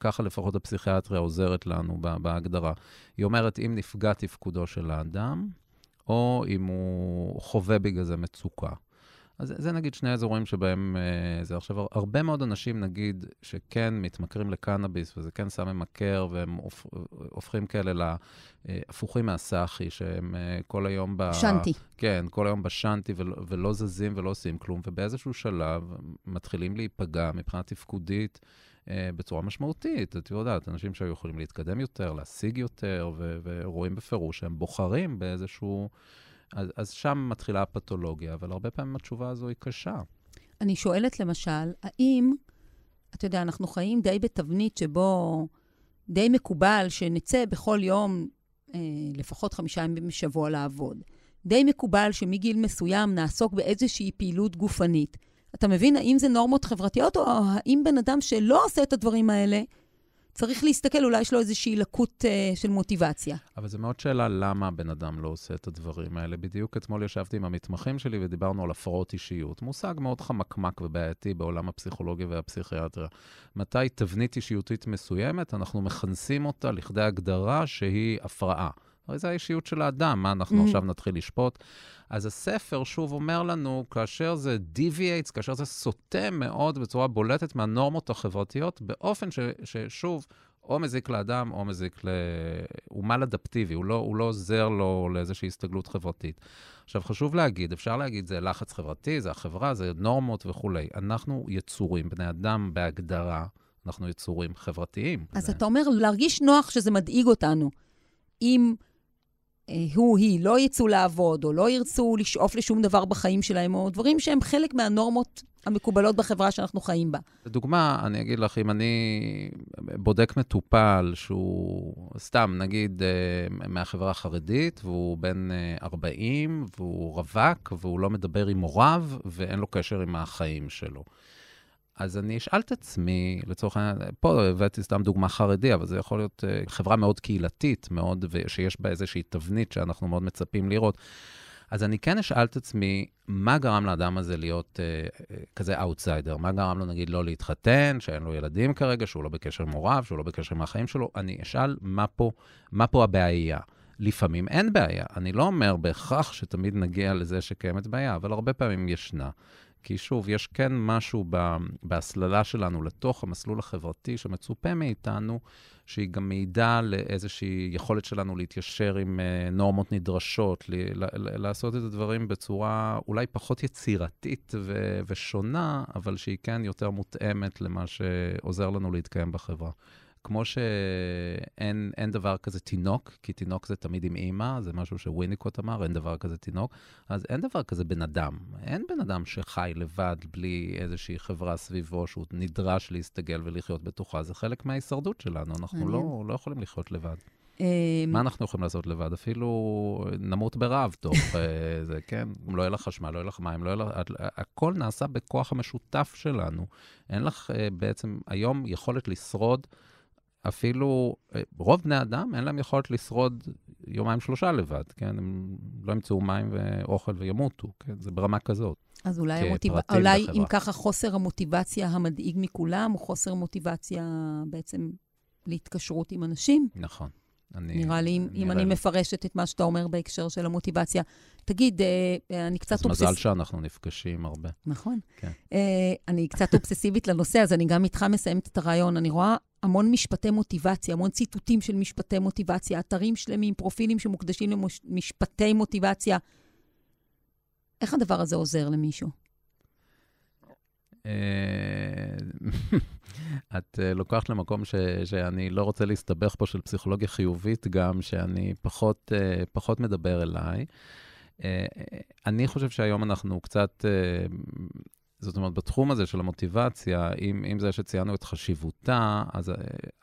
ככה לפחות הפסיכיאטריה עוזרת לנו בהגדרה. היא אומרת, אם נפגע תפקודו של האדם, או אם הוא חווה בגלל זה מצוקה. אז זה נגיד שני אזורים שבהם אה, זה עכשיו, הרבה מאוד אנשים נגיד שכן מתמכרים לקנאביס וזה כן סם ממכר והם הופ, הופכים כאלה להפוכים מהסאחי, שהם אה, כל היום ב... שנטי. כן, כל היום בשנטי ולא, ולא זזים ולא עושים כלום, ובאיזשהו שלב מתחילים להיפגע מבחינה תפקודית. אה, בצורה משמעותית. את יודעת, אנשים שהיו יכולים להתקדם יותר, להשיג יותר, ו- ורואים בפירוש שהם בוחרים באיזשהו אז, אז שם מתחילה הפתולוגיה, אבל הרבה פעמים התשובה הזו היא קשה. אני שואלת למשל, האם, אתה יודע, אנחנו חיים די בתבנית שבו די מקובל שנצא בכל יום אה, לפחות חמישה ימים בשבוע לעבוד. די מקובל שמגיל מסוים נעסוק באיזושהי פעילות גופנית. אתה מבין, האם זה נורמות חברתיות, או האם בן אדם שלא עושה את הדברים האלה, צריך להסתכל, אולי יש לו איזושהי לקות uh, של מוטיבציה. אבל זו מאוד שאלה למה הבן אדם לא עושה את הדברים האלה. בדיוק אתמול ישבתי עם המתמחים שלי ודיברנו על הפרעות אישיות. מושג מאוד חמקמק ובעייתי בעולם הפסיכולוגיה והפסיכיאטריה. מתי תבנית אישיותית מסוימת, אנחנו מכנסים אותה לכדי הגדרה שהיא הפרעה. הרי זה האישיות של האדם, מה אנחנו mm-hmm. עכשיו נתחיל לשפוט? אז הספר שוב אומר לנו, כאשר זה deviates, כאשר זה סוטה מאוד בצורה בולטת מהנורמות החברתיות, באופן ש, ששוב, או מזיק לאדם או מזיק ל... הוא מל אדפטיבי, הוא לא, הוא לא עוזר לו לאיזושהי הסתגלות חברתית. עכשיו, חשוב להגיד, אפשר להגיד, זה לחץ חברתי, זה החברה, זה נורמות וכולי. אנחנו יצורים, בני אדם בהגדרה, אנחנו יצורים חברתיים. אז זה... אתה אומר, להרגיש נוח שזה מדאיג אותנו. אם הוא, היא, לא יצאו לעבוד, או לא ירצו לשאוף לשום דבר בחיים שלהם, או דברים שהם חלק מהנורמות המקובלות בחברה שאנחנו חיים בה. לדוגמה, אני אגיד לך, אם אני בודק מטופל שהוא, סתם, נגיד, אה, מהחברה החרדית, והוא בן 40, אה, והוא רווק, והוא לא מדבר עם הוריו, ואין לו קשר עם החיים שלו. אז אני אשאל את עצמי, לצורך העניין, פה הבאתי סתם דוגמה חרדי, אבל זה יכול להיות uh, חברה מאוד קהילתית, מאוד, שיש בה איזושהי תבנית שאנחנו מאוד מצפים לראות. אז אני כן אשאל את עצמי, מה גרם לאדם הזה להיות uh, כזה אאוטסיידר? מה גרם לו, נגיד, לא להתחתן, שאין לו ילדים כרגע, שהוא לא בקשר עם הוריו, שהוא לא בקשר עם החיים שלו? אני אשאל, מה פה, מה פה הבעיה? לפעמים אין בעיה. אני לא אומר בהכרח שתמיד נגיע לזה שקיימת בעיה, אבל הרבה פעמים ישנה. כי שוב, יש כן משהו בהסללה שלנו לתוך המסלול החברתי שמצופה מאיתנו, שהיא גם מעידה לאיזושהי יכולת שלנו להתיישר עם uh, נורמות נדרשות, ל- ל- לעשות את הדברים בצורה אולי פחות יצירתית ו- ושונה, אבל שהיא כן יותר מותאמת למה שעוזר לנו להתקיים בחברה. כמו שאין דבר כזה תינוק, כי תינוק זה תמיד עם אימא, זה משהו שוויניקוט אמר, אין דבר כזה תינוק, אז אין דבר כזה בן אדם. אין בן אדם שחי לבד בלי איזושהי חברה סביבו שהוא נדרש להסתגל ולחיות בתוכה, זה חלק מההישרדות שלנו, אנחנו לא, לא יכולים לחיות לבד. אמ, מה אנחנו יכולים לעשות לבד? אפילו נמות ברעב תוך אה, זה, כן? לא יהיה לך חשמל, לא יהיה לך מים, לא יהיה לך... הכל נעשה בכוח המשותף שלנו. אין לך אה, בעצם היום יכולת לשרוד אפילו אה, רוב בני אדם, אין להם יכולת לשרוד יומיים-שלושה לבד, כן? הם לא ימצאו מים ואוכל וימותו, כן? זה ברמה כזאת. אז אולי, המוטיב... אולי אם ככה חוסר המוטיבציה המדאיג מכולם, או חוסר מוטיבציה בעצם להתקשרות עם אנשים. נכון. אני, נראה לי, אם, אם אני מפרשת את מה שאתה אומר בהקשר של המוטיבציה. תגיד, אה, אני קצת אובססיבית. אז מזל שאנחנו נפגשים הרבה. נכון. כן. אה, אני קצת אובססיבית לנושא, אז אני גם איתך מסיימת את הרעיון. אני רואה המון משפטי מוטיבציה, המון ציטוטים של משפטי מוטיבציה, אתרים שלמים, פרופילים שמוקדשים למשפטי מוטיבציה. איך הדבר הזה עוזר למישהו? אה, את אה, לוקחת למקום ש, שאני לא רוצה להסתבך פה של פסיכולוגיה חיובית גם, שאני פחות, אה, פחות מדבר אליי. אני חושב שהיום אנחנו קצת זאת אומרת, בתחום הזה של המוטיבציה, עם, עם זה שציינו את חשיבותה, אז uh,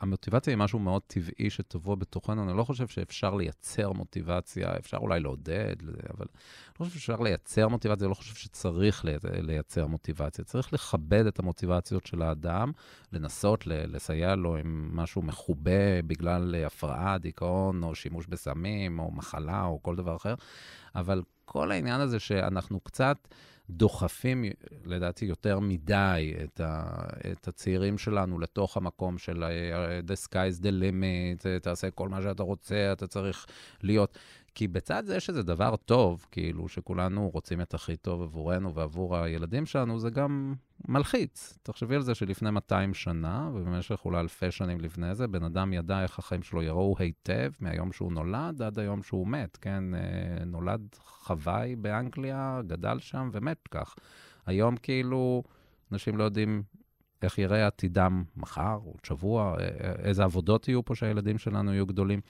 המוטיבציה היא משהו מאוד טבעי שטבוע בתוכנו. אני לא חושב שאפשר לייצר מוטיבציה, אפשר אולי לעודד, אבל אני לא חושב שאפשר לייצר מוטיבציה, אני לא חושב שצריך לייצר מוטיבציה. צריך לכבד את המוטיבציות של האדם, לנסות לסייע לו עם משהו מחובה בגלל הפרעה, דיכאון, או שימוש בסמים, או מחלה, או כל דבר אחר, אבל כל העניין הזה שאנחנו קצת... דוחפים, לדעתי, יותר מדי את, ה, את הצעירים שלנו לתוך המקום של the sky is the limit, תעשה כל מה שאתה רוצה, אתה צריך להיות. כי בצד זה שזה דבר טוב, כאילו, שכולנו רוצים את הכי טוב עבורנו ועבור הילדים שלנו, זה גם מלחיץ. תחשבי על זה שלפני 200 שנה, ובמשך אולי אלפי שנים לפני זה, בן אדם ידע איך החיים שלו יראו היטב מהיום שהוא נולד עד היום שהוא מת, כן? אה, נולד חוואי באנגליה, גדל שם ומת כך. היום כאילו, אנשים לא יודעים איך יראה עתידם מחר, או שבוע, אה, אה, איזה עבודות יהיו פה שהילדים שלנו יהיו גדולים.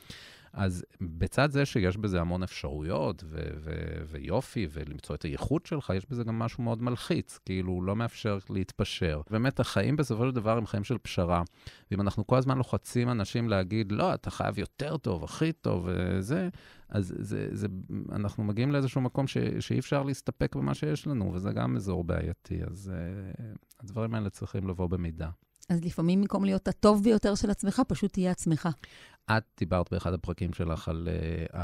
אז בצד זה שיש בזה המון אפשרויות ו- ו- ויופי, ולמצוא את הייחוד שלך, יש בזה גם משהו מאוד מלחיץ, כאילו, לא מאפשר להתפשר. באמת, החיים בסופו של דבר הם חיים של פשרה. ואם אנחנו כל הזמן לוחצים אנשים להגיד, לא, אתה חייב יותר טוב, הכי טוב, וזה, אז זה, זה, אנחנו מגיעים לאיזשהו מקום ש- שאי אפשר להסתפק במה שיש לנו, וזה גם אזור בעייתי. אז uh, הדברים האלה צריכים לבוא במידה. אז לפעמים במקום להיות הטוב ביותר של עצמך, פשוט תהיה עצמך. את דיברת באחד הפרקים שלך על uh,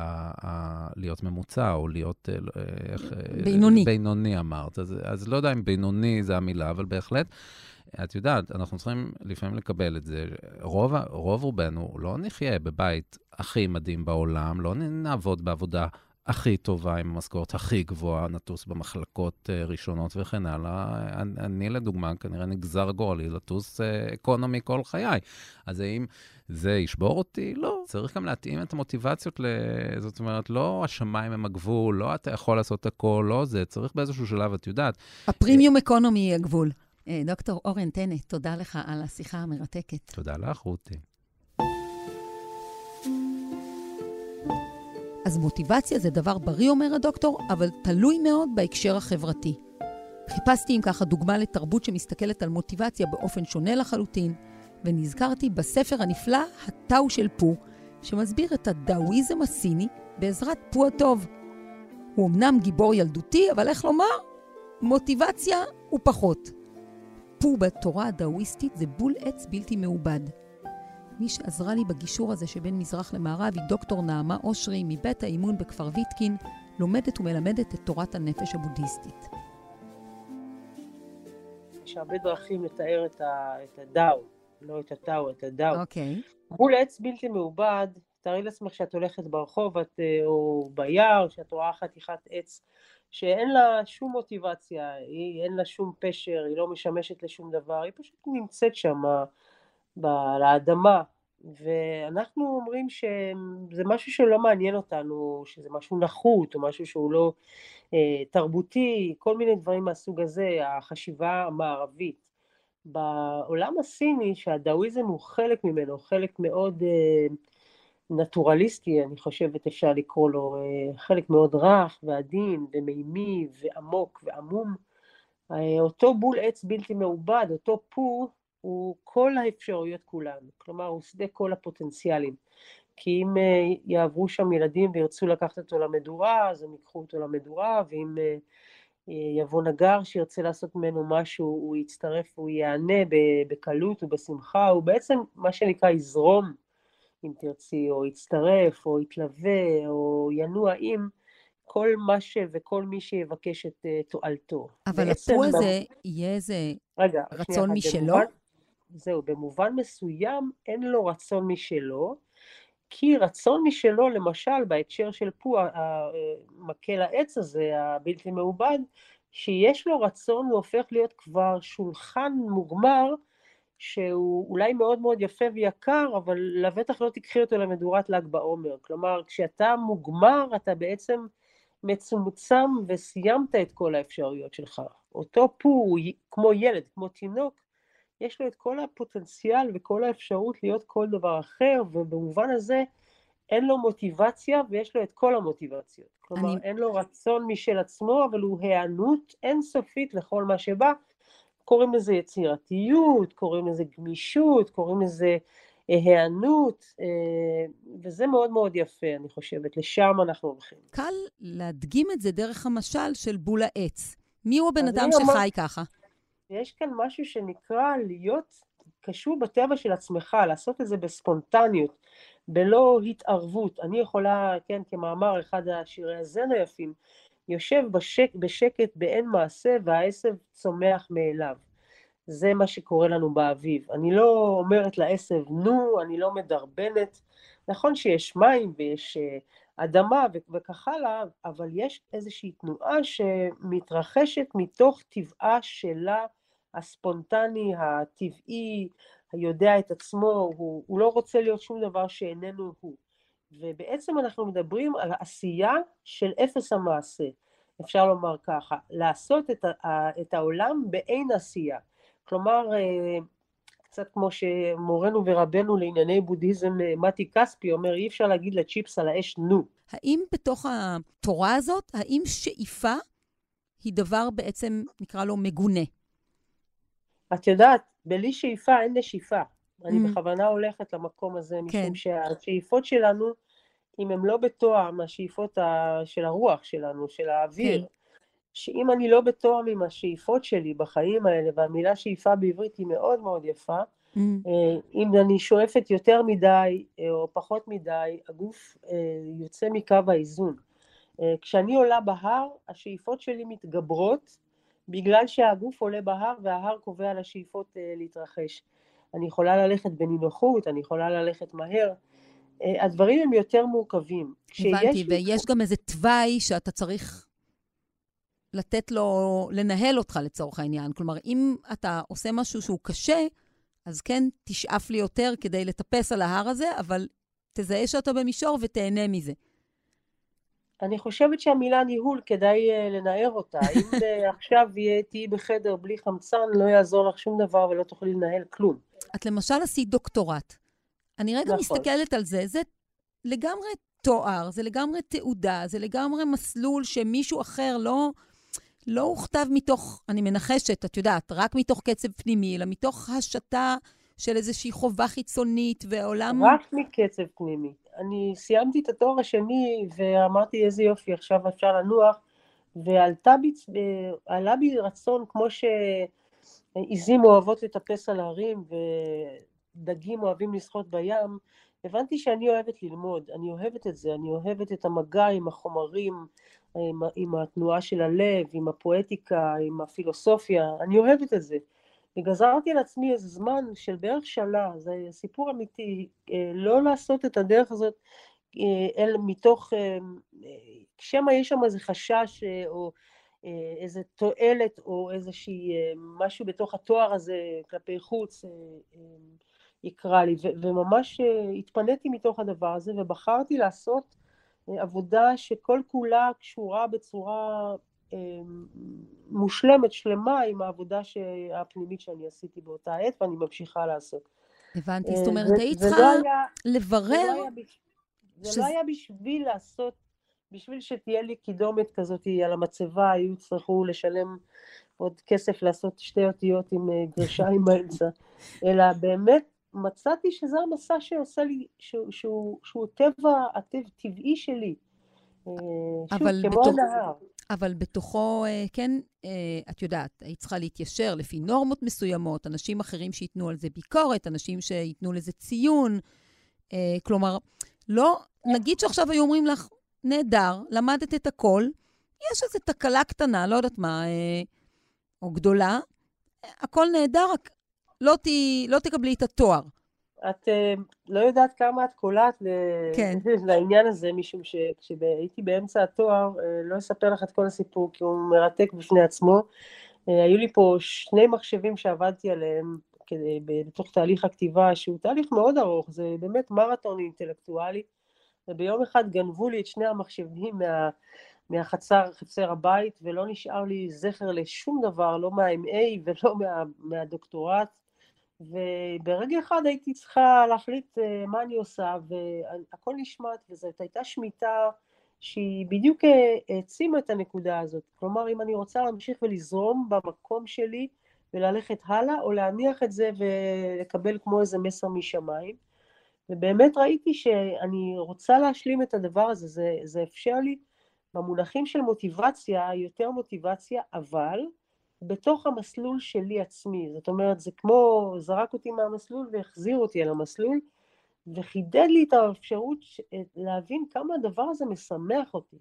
להיות ממוצע, או להיות... Uh, איך, בינוני. בינוני אמרת. אז, אז לא יודע אם בינוני זה המילה, אבל בהחלט, את יודעת, אנחנו צריכים לפעמים לקבל את זה. רוב, רוב רובנו לא נחיה בבית הכי מדהים בעולם, לא נעבוד בעבודה הכי טובה, עם המשכורת הכי גבוהה, נטוס במחלקות uh, ראשונות וכן הלאה. אני, אני, לדוגמה, כנראה נגזר גורלי לטוס uh, אקונומי כל חיי. אז האם זה ישבור אותי? לא. צריך גם להתאים את המוטיבציות, ל... זאת אומרת, לא השמיים הם הגבול, לא אתה יכול לעשות הכל, לא זה. צריך באיזשהו שלב, את יודעת. הפרימיום אקונומי היא הגבול. אה, דוקטור אורן טנט, תודה לך על השיחה המרתקת. תודה לך, רותי. אז מוטיבציה זה דבר בריא, אומר הדוקטור, אבל תלוי מאוד בהקשר החברתי. חיפשתי אם ככה דוגמה לתרבות שמסתכלת על מוטיבציה באופן שונה לחלוטין, ונזכרתי בספר הנפלא, הטאו של פו, שמסביר את הדאוויזם הסיני בעזרת פו הטוב. הוא אמנם גיבור ילדותי, אבל איך לומר? מוטיבציה הוא פחות. פו בתורה הדאוויסטית זה בול עץ בלתי מעובד. מי שעזרה לי בגישור הזה שבין מזרח למערב היא דוקטור נעמה אושרי מבית האימון בכפר ויטקין, לומדת ומלמדת את תורת הנפש הבודהיסטית. יש הרבה דרכים לתאר את הדאו, לא את הטאו, את הדאו. אוקיי. מול עץ בלתי מעובד, תארי לעצמך שאת הולכת ברחוב את, אה, או ביער, שאת רואה חתיכת עץ שאין לה שום מוטיבציה, היא, אין לה שום פשר, היא לא משמשת לשום דבר, היא פשוט נמצאת שם על האדמה, ואנחנו אומרים שזה משהו שלא מעניין אותנו, שזה משהו נחות או משהו שהוא לא אה, תרבותי, כל מיני דברים מהסוג הזה, החשיבה המערבית. בעולם הסיני, שהדאוויזם הוא חלק ממנו, חלק מאוד אה, נטורליסטי, אני חושבת אפשר לקרוא לו, אה, חלק מאוד רך ועדין ומימי ועמוק ועמום, אה, אותו בול עץ בלתי מעובד, אותו פור, הוא כל האפשרויות כולן, כלומר הוא שדה כל הפוטנציאלים. כי אם אה, יעברו שם ילדים וירצו לקחת אותו למדורה, אז הם ייקחו אותו למדורה, ואם אה, יבוא נגר שירצה לעשות ממנו משהו, הוא יצטרף, הוא ייענה בקלות ובשמחה, הוא בעצם מה שנקרא יזרום, אם תרצי, או יצטרף, או יתלווה, או ינוע עם כל מה ש... וכל מי שיבקש את אה, תועלתו. אבל הפו הזה, יהיה איזה רצון משלו? במובן, זהו, במובן מסוים אין לו רצון משלו, כי רצון משלו, למשל, בהקשר של פוע, מקל העץ הזה, הבלתי מעובד, שיש לו רצון, הוא הופך להיות כבר שולחן מוגמר, שהוא אולי מאוד מאוד יפה ויקר, אבל לבטח לא תקחי אותו למדורת ל"ג בעומר. כלומר, כשאתה מוגמר, אתה בעצם מצומצם וסיימת את כל האפשרויות שלך. אותו פור, כמו ילד, כמו תינוק, יש לו את כל הפוטנציאל וכל האפשרות להיות כל דבר אחר, ובמובן הזה אין לו מוטיבציה ויש לו את כל המוטיבציות. כלומר, אני... אין לו רצון משל עצמו, אבל הוא היענות אינסופית לכל מה שבא. קוראים לזה יצירתיות, קוראים לזה גמישות, קוראים לזה אה, היענות, אה, וזה מאוד מאוד יפה, אני חושבת, לשם אנחנו הולכים. קל להדגים את זה דרך המשל של בול העץ. מי הוא הבן אדם שחי אומר, ככה? יש כאן משהו שנקרא להיות קשור בטבע של עצמך, לעשות את זה בספונטניות, בלא התערבות. אני יכולה, כן, כמאמר אחד השירי הזן היפים, יושב בשק, בשקט באין מעשה והעשב צומח מאליו. זה מה שקורה לנו באביב. אני לא אומרת לעשב נו, אני לא מדרבנת. נכון שיש מים ויש אה, אדמה וכך הלאה, אבל יש איזושהי תנועה שמתרחשת מתוך טבעה שלה, הספונטני, הטבעי, היודע את עצמו, הוא, הוא לא רוצה להיות שום דבר שאיננו הוא. ובעצם אנחנו מדברים על עשייה של אפס המעשה, אפשר לומר ככה, לעשות את, ה, את העולם באין עשייה. כלומר, אה, קצת כמו שמורנו ורבנו לענייני בודהיזם אה, מתי כספי אומר, אי אפשר להגיד לצ'יפס על האש נו. האם בתוך התורה הזאת, האם שאיפה היא דבר בעצם, נקרא לו, מגונה? את יודעת, בלי שאיפה אין נשיפה. אני mm. בכוונה הולכת למקום הזה, כן. משום שהשאיפות שלנו, אם הן לא בתואם, השאיפות של הרוח שלנו, של האוויר, כן. שאם אני לא בתואם עם השאיפות שלי בחיים האלה, והמילה שאיפה בעברית היא מאוד מאוד יפה, mm. אה, אם אני שואפת יותר מדי אה, או פחות מדי, הגוף אה, יוצא מקו האיזון. כשאני עולה בהר, השאיפות שלי מתגברות, בגלל שהגוף עולה בהר וההר קובע לשאיפות להתרחש. אני יכולה ללכת בנינוחות, אני יכולה ללכת מהר. הדברים הם יותר מורכבים. הבנתי, ויש גם איזה תוואי שאתה צריך לתת לו, לנהל אותך לצורך העניין. כלומר, אם אתה עושה משהו שהוא קשה, אז כן, תשאף לי יותר כדי לטפס על ההר הזה, אבל תזהה שאתה במישור ותהנה מזה. אני חושבת שהמילה ניהול, כדאי uh, לנער אותה. (laughs) אם uh, עכשיו תהיי בחדר בלי חמצן, לא יעזור לך שום דבר ולא תוכלי לנהל כלום. את למשל עשית דוקטורט. אני רגע נכון. מסתכלת על זה, זה לגמרי תואר, זה לגמרי תעודה, זה לגמרי מסלול שמישהו אחר לא... לא הוכתב מתוך, אני מנחשת, את יודעת, רק מתוך קצב פנימי, אלא מתוך השתה של איזושהי חובה חיצונית ועולם... רק מקצב פנימי. אני סיימתי את התואר השני ואמרתי איזה יופי, עכשיו אפשר לנוח, ועלתה בי, עלה בי רצון, כמו שעיזים אוהבות לטפס על ההרים ודגים אוהבים לשחות בים, הבנתי שאני אוהבת ללמוד, אני אוהבת את זה, אני אוהבת את המגע עם החומרים, עם, עם התנועה של הלב, עם הפואטיקה, עם הפילוסופיה, אני אוהבת את זה. וגזרתי על עצמי איזה זמן של בערך שנה, זה סיפור אמיתי, אה, לא לעשות את הדרך הזאת אה, אל מתוך, אה, שמא יש שם איזה חשש או איזה תועלת או איזושהי משהו בתוך התואר הזה כלפי חוץ יקרא לי, וממש התפניתי מתוך הדבר הזה ובחרתי לעשות עבודה שכל כולה קשורה בצורה מושלמת, שלמה, עם העבודה הפנימית שאני עשיתי באותה עת, ואני ממשיכה לעשות. הבנתי, זאת אה, אומרת, היית צריכה לברר... זה לא, היה, זה לא היה בשביל לעשות, בשביל שתהיה לי קידומת כזאת על המצבה, היו צריכו לשלם עוד כסף לעשות שתי אותיות עם אה, גרשיים באמצע, (laughs) אלא באמת מצאתי שזה המסע שעושה לי, שהוא, שהוא, שהוא טבע, הטבעי שלי. אה, אבל שוב, כמו בתוך, הנהר. אבל בתוכו, אה, כן, אה, את יודעת, היית צריכה להתיישר לפי נורמות מסוימות, אנשים אחרים שייתנו על זה ביקורת, אנשים שייתנו לזה ציון. כלומר, לא, נגיד שעכשיו היו אומרים לך, נהדר, למדת את הכל, יש איזו תקלה קטנה, לא יודעת מה, או גדולה, הכל נהדר, רק לא, ת, לא תקבלי את התואר. את uh, לא יודעת כמה את קולעת כן. (laughs) לעניין הזה, משום שכשהייתי באמצע התואר, uh, לא אספר לך את כל הסיפור, כי הוא מרתק בפני עצמו. Uh, היו לי פה שני מחשבים שעבדתי עליהם כדי, בתוך תהליך הכתיבה, שהוא תהליך מאוד ארוך, זה באמת מרתון אינטלקטואלי, וביום אחד גנבו לי את שני המחשבים מה, מהחצר, חצר הבית, ולא נשאר לי זכר לשום דבר, לא מה-MA ולא מה, מהדוקטורט. וברגע אחד הייתי צריכה להחליט אה, מה אני עושה, והכל נשמט, וזאת הייתה שמיטה שהיא בדיוק אה, העצימה את הנקודה הזאת. כלומר, אם אני רוצה להמשיך ולזרום במקום שלי וללכת הלאה, או להניח את זה ולקבל כמו איזה מסר משמיים. ובאמת ראיתי שאני רוצה להשלים את הדבר הזה, זה, זה אפשר לי במונחים של מוטיבציה, יותר מוטיבציה, אבל בתוך המסלול שלי עצמי, זאת אומרת זה כמו זרק אותי מהמסלול והחזיר אותי אל המסלול וחידד לי את האפשרות להבין כמה הדבר הזה משמח אותי,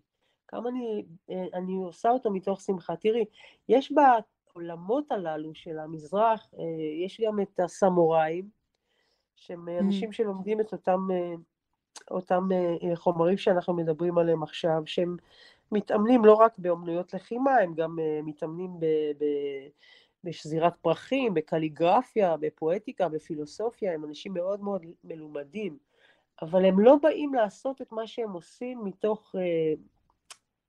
כמה אני, אני עושה אותו מתוך שמחה. תראי, יש בעולמות הללו של המזרח, יש גם את הסמוראים, שהם mm. אנשים שלומדים את אותם, אותם חומרים שאנחנו מדברים עליהם עכשיו, שהם מתאמנים לא רק באומנויות לחימה, הם גם uh, מתאמנים ב, ב, בשזירת פרחים, בקליגרפיה, בפואטיקה, בפילוסופיה, הם אנשים מאוד מאוד מלומדים, אבל הם לא באים לעשות את מה שהם עושים מתוך uh,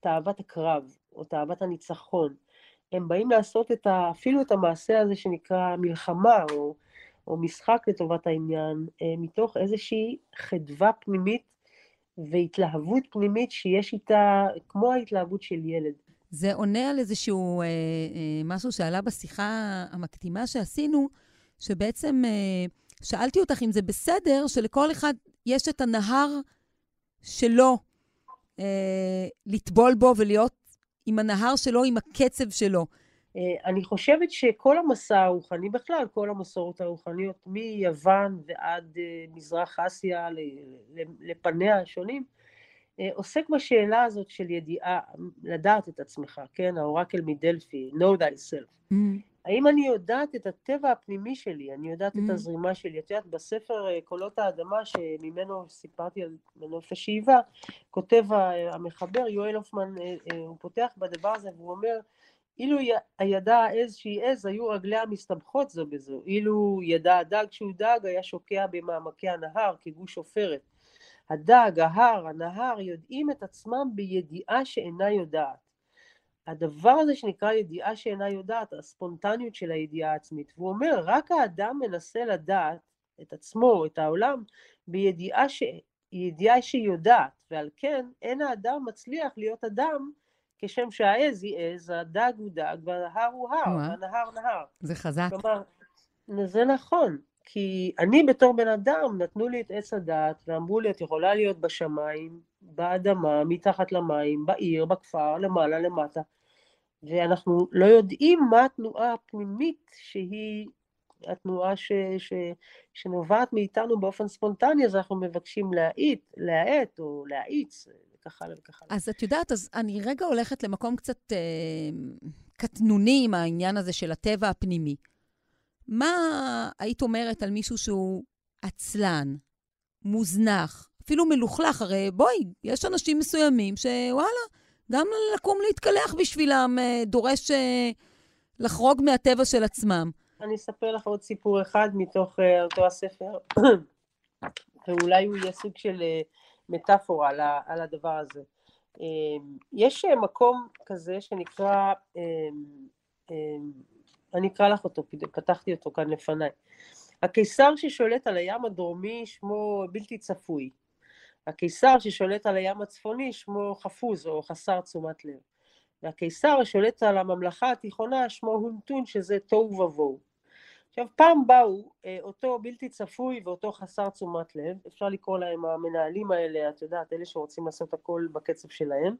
תאוות הקרב או תאוות הניצחון. הם באים לעשות את ה, אפילו את המעשה הזה שנקרא מלחמה או, או משחק לטובת העניין, uh, מתוך איזושהי חדווה פנימית והתלהבות פנימית שיש איתה, כמו ההתלהבות של ילד. זה עונה על איזשהו אה, אה, משהו שעלה בשיחה המקדימה שעשינו, שבעצם אה, שאלתי אותך אם זה בסדר שלכל אחד יש את הנהר שלו אה, לטבול בו ולהיות עם הנהר שלו, עם הקצב שלו. אה, אני חושבת שכל המסע הרוחני, בכלל כל המסורות הרוחניות, מיוון ועד אה, מזרח אסיה לפניה השונים, אה, עוסק בשאלה הזאת של ידיעה, לדעת את עצמך, כן, האורקל מדלפי, know thyself. Mm. האם אני יודעת את הטבע הפנימי שלי, אני יודעת mm. את הזרימה שלי. את יודעת, בספר קולות האדמה, שממנו סיפרתי על מנוף השאיבה, כותב המחבר יואל הופמן, הוא פותח בדבר הזה והוא אומר, אילו ידע העז שהיא עז, היו רגליה מסתבכות זו בזו. אילו ידע הדג שהוא דג, היה שוקע במעמקי הנהר כגוש עופרת. הדג, ההר, הנהר, יודעים את עצמם בידיעה שאינה יודעת. הדבר הזה שנקרא ידיעה שאינה יודעת, הספונטניות של הידיעה העצמית, והוא אומר, רק האדם מנסה לדעת את עצמו, את העולם, בידיעה ש... ידיעה שהיא יודעת, ועל כן אין האדם מצליח להיות אדם כשם שהעז היא עז, הדג הוא דג, וההר הוא הר, והנהר נהר. זה חזק. כלומר, זה נכון, כי אני בתור בן אדם, נתנו לי את עץ הדעת, ואמרו לי, את יכולה להיות בשמיים, באדמה, מתחת למים, בעיר, בכפר, למעלה, למטה. ואנחנו לא יודעים מה התנועה הפנימית שהיא התנועה ש, ש, שנובעת מאיתנו באופן ספונטני, אז אנחנו מבקשים להאט, להאט או להאיץ, וכך הלאה וכך הלאה. אז את יודעת, אז אני רגע הולכת למקום קצת אה, קטנוני עם העניין הזה של הטבע הפנימי. מה היית אומרת על מישהו שהוא עצלן, מוזנח, אפילו מלוכלך? הרי בואי, יש אנשים מסוימים שוואלה, גם לקום להתקלח בשבילם אה, דורש אה, לחרוג מהטבע של עצמם. אני אספר לך עוד סיפור אחד מתוך uh, אותו הספר, (clears throat) ואולי הוא יהיה סוג של uh, מטאפורה על, על הדבר הזה. אמ, יש מקום כזה שנקרא, אמ, אמ, אני אקרא לך אותו, פתחתי אותו כאן לפניי. הקיסר ששולט על הים הדרומי שמו בלתי צפוי. הקיסר ששולט על הים הצפוני שמו חפוז או חסר תשומת לב. והקיסר השולט על הממלכה התיכונה שמו הונטון שזה תוהו ובוהו. עכשיו פעם באו אה, אותו בלתי צפוי ואותו חסר תשומת לב, אפשר לקרוא להם המנהלים האלה, את יודעת, אלה שרוצים לעשות הכל בקצב שלהם,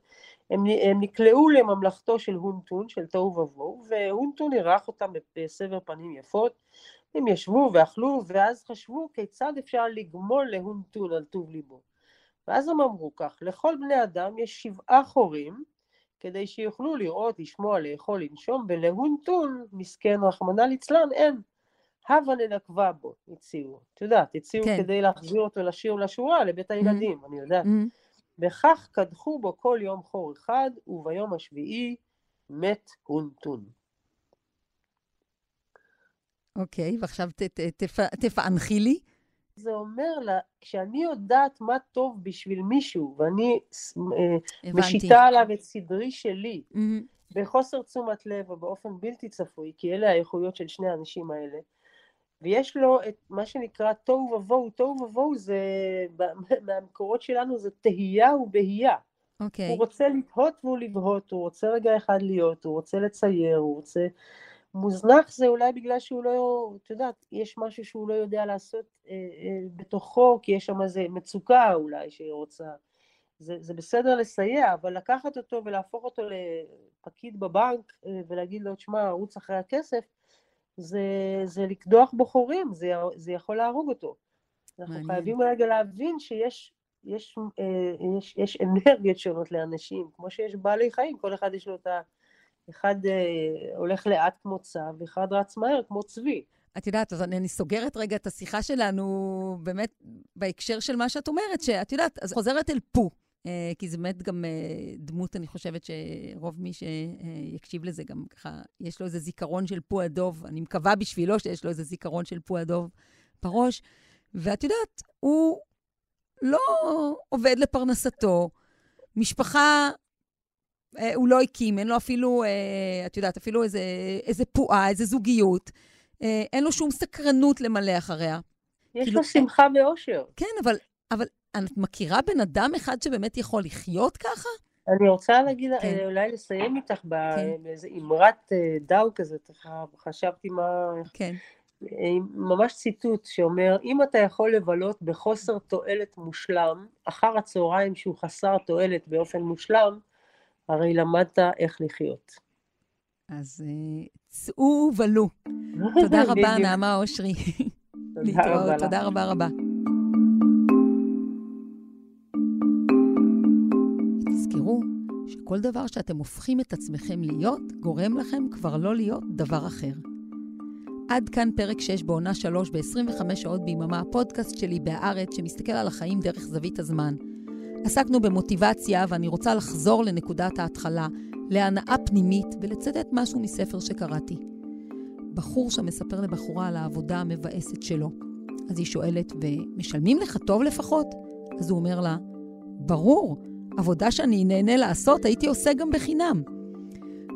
הם, הם נקלעו לממלכתו של הונטון, של תוהו ובוהו, והונטון אירח אותם בסבר פנים יפות, הם ישבו ואכלו, ואז חשבו כיצד אפשר לגמול להונטון על טוב ליבו. ואז הם אמרו כך, לכל בני אדם יש שבעה חורים, כדי שיוכלו לראות, לשמוע, לאכול, לנשום, ולהונטון, מסכן רחמנא ליצלן, אין. הווה לנקבה בו, הציעו. את יודעת, הציעו כן. כדי להחזיר אותו לשיר ולשורה, לבית הילדים, mm-hmm. אני יודעת. Mm-hmm. בכך קדחו בו כל יום חור אחד, וביום השביעי מת הונטון. אוקיי, ועכשיו תפענחי לי. זה אומר לה, כשאני יודעת מה טוב בשביל מישהו, ואני אה, משיתה עליו את סדרי שלי, mm-hmm. בחוסר תשומת לב ובאופן בלתי צפוי, כי אלה האיכויות של שני האנשים האלה, ויש לו את מה שנקרא תוהו ובוהו, תוהו ובוהו זה, (laughs) מהמקורות שלנו זה תהייה ובהייה. אוקיי. Okay. הוא רוצה לתהות והוא לבהות, הוא רוצה רגע אחד להיות, הוא רוצה לצייר, הוא רוצה... מוזנח זה אולי בגלל שהוא לא, את יודעת, יש משהו שהוא לא יודע לעשות אה, אה, בתוכו, כי יש שם איזה מצוקה אולי שהיא רוצה. זה, זה בסדר לסייע, אבל לקחת אותו ולהפוך אותו לפקיד בבנק אה, ולהגיד לו, תשמע, רוץ אחרי הכסף, זה, זה לקדוח בו חורים, זה, זה יכול להרוג אותו. אנחנו מעניין. חייבים רגע להבין שיש יש, אה, יש, יש אנרגיות שונות לאנשים, כמו שיש בעלי חיים, כל אחד יש לו את ה... אחד אה, הולך לאט כמו צב, ואחד רץ מהר כמו צבי. את יודעת, אז אני סוגרת רגע את השיחה שלנו באמת בהקשר של מה שאת אומרת, שאת יודעת, אז חוזרת אל פו. אה, כי זו באמת גם אה, דמות, אני חושבת שרוב מי שיקשיב לזה גם ככה, יש לו איזה זיכרון של פו הדוב, אני מקווה בשבילו שיש לו איזה זיכרון של פו הדוב בראש. ואת יודעת, הוא לא עובד לפרנסתו, משפחה אה, הוא לא הקים, אין לו אפילו, את יודעת, אפילו איזה, איזה פועה, איזה זוגיות. אין לו שום סקרנות למלא אחריה. יש כאילו, לו שמחה ואושר. כן, אבל, אבל את מכירה בן אדם אחד שבאמת יכול לחיות ככה? אני רוצה להגיד, כן. אולי לסיים איתך באיזה כן. אמרת אה, דאו כזה, חשבתי מה... כן. ממש ציטוט שאומר, אם אתה יכול לבלות בחוסר תועלת מושלם, אחר הצהריים שהוא חסר תועלת באופן מושלם, הרי למדת איך לחיות. אז אה, צאו ולו. (laughs) תודה רבה, נעמה אושרי. תודה רבה. תודה רבה רבה. תזכרו שכל דבר שאתם הופכים את עצמכם להיות, גורם לכם כבר לא להיות דבר אחר. עד כאן פרק 6 בעונה 3 ב-25 שעות ביממה, הפודקאסט שלי בהארץ שמסתכל על החיים דרך זווית הזמן. עסקנו במוטיבציה ואני רוצה לחזור לנקודת ההתחלה, להנאה פנימית ולצטט משהו מספר שקראתי. בחור שם מספר לבחורה על העבודה המבאסת שלו. אז היא שואלת, ומשלמים לך טוב לפחות? אז הוא אומר לה, ברור, עבודה שאני נהנה לעשות, הייתי עושה גם בחינם.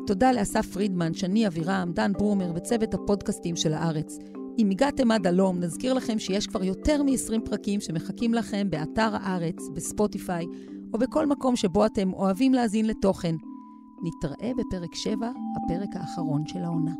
תודה לאסף פרידמן, שני אבירם, דן ברומר וצוות הפודקאסטים של הארץ. אם הגעתם עד הלום, נזכיר לכם שיש כבר יותר מ-20 פרקים שמחכים לכם באתר הארץ, בספוטיפיי, או בכל מקום שבו אתם אוהבים להאזין לתוכן. נתראה בפרק 7, הפרק האחרון של העונה.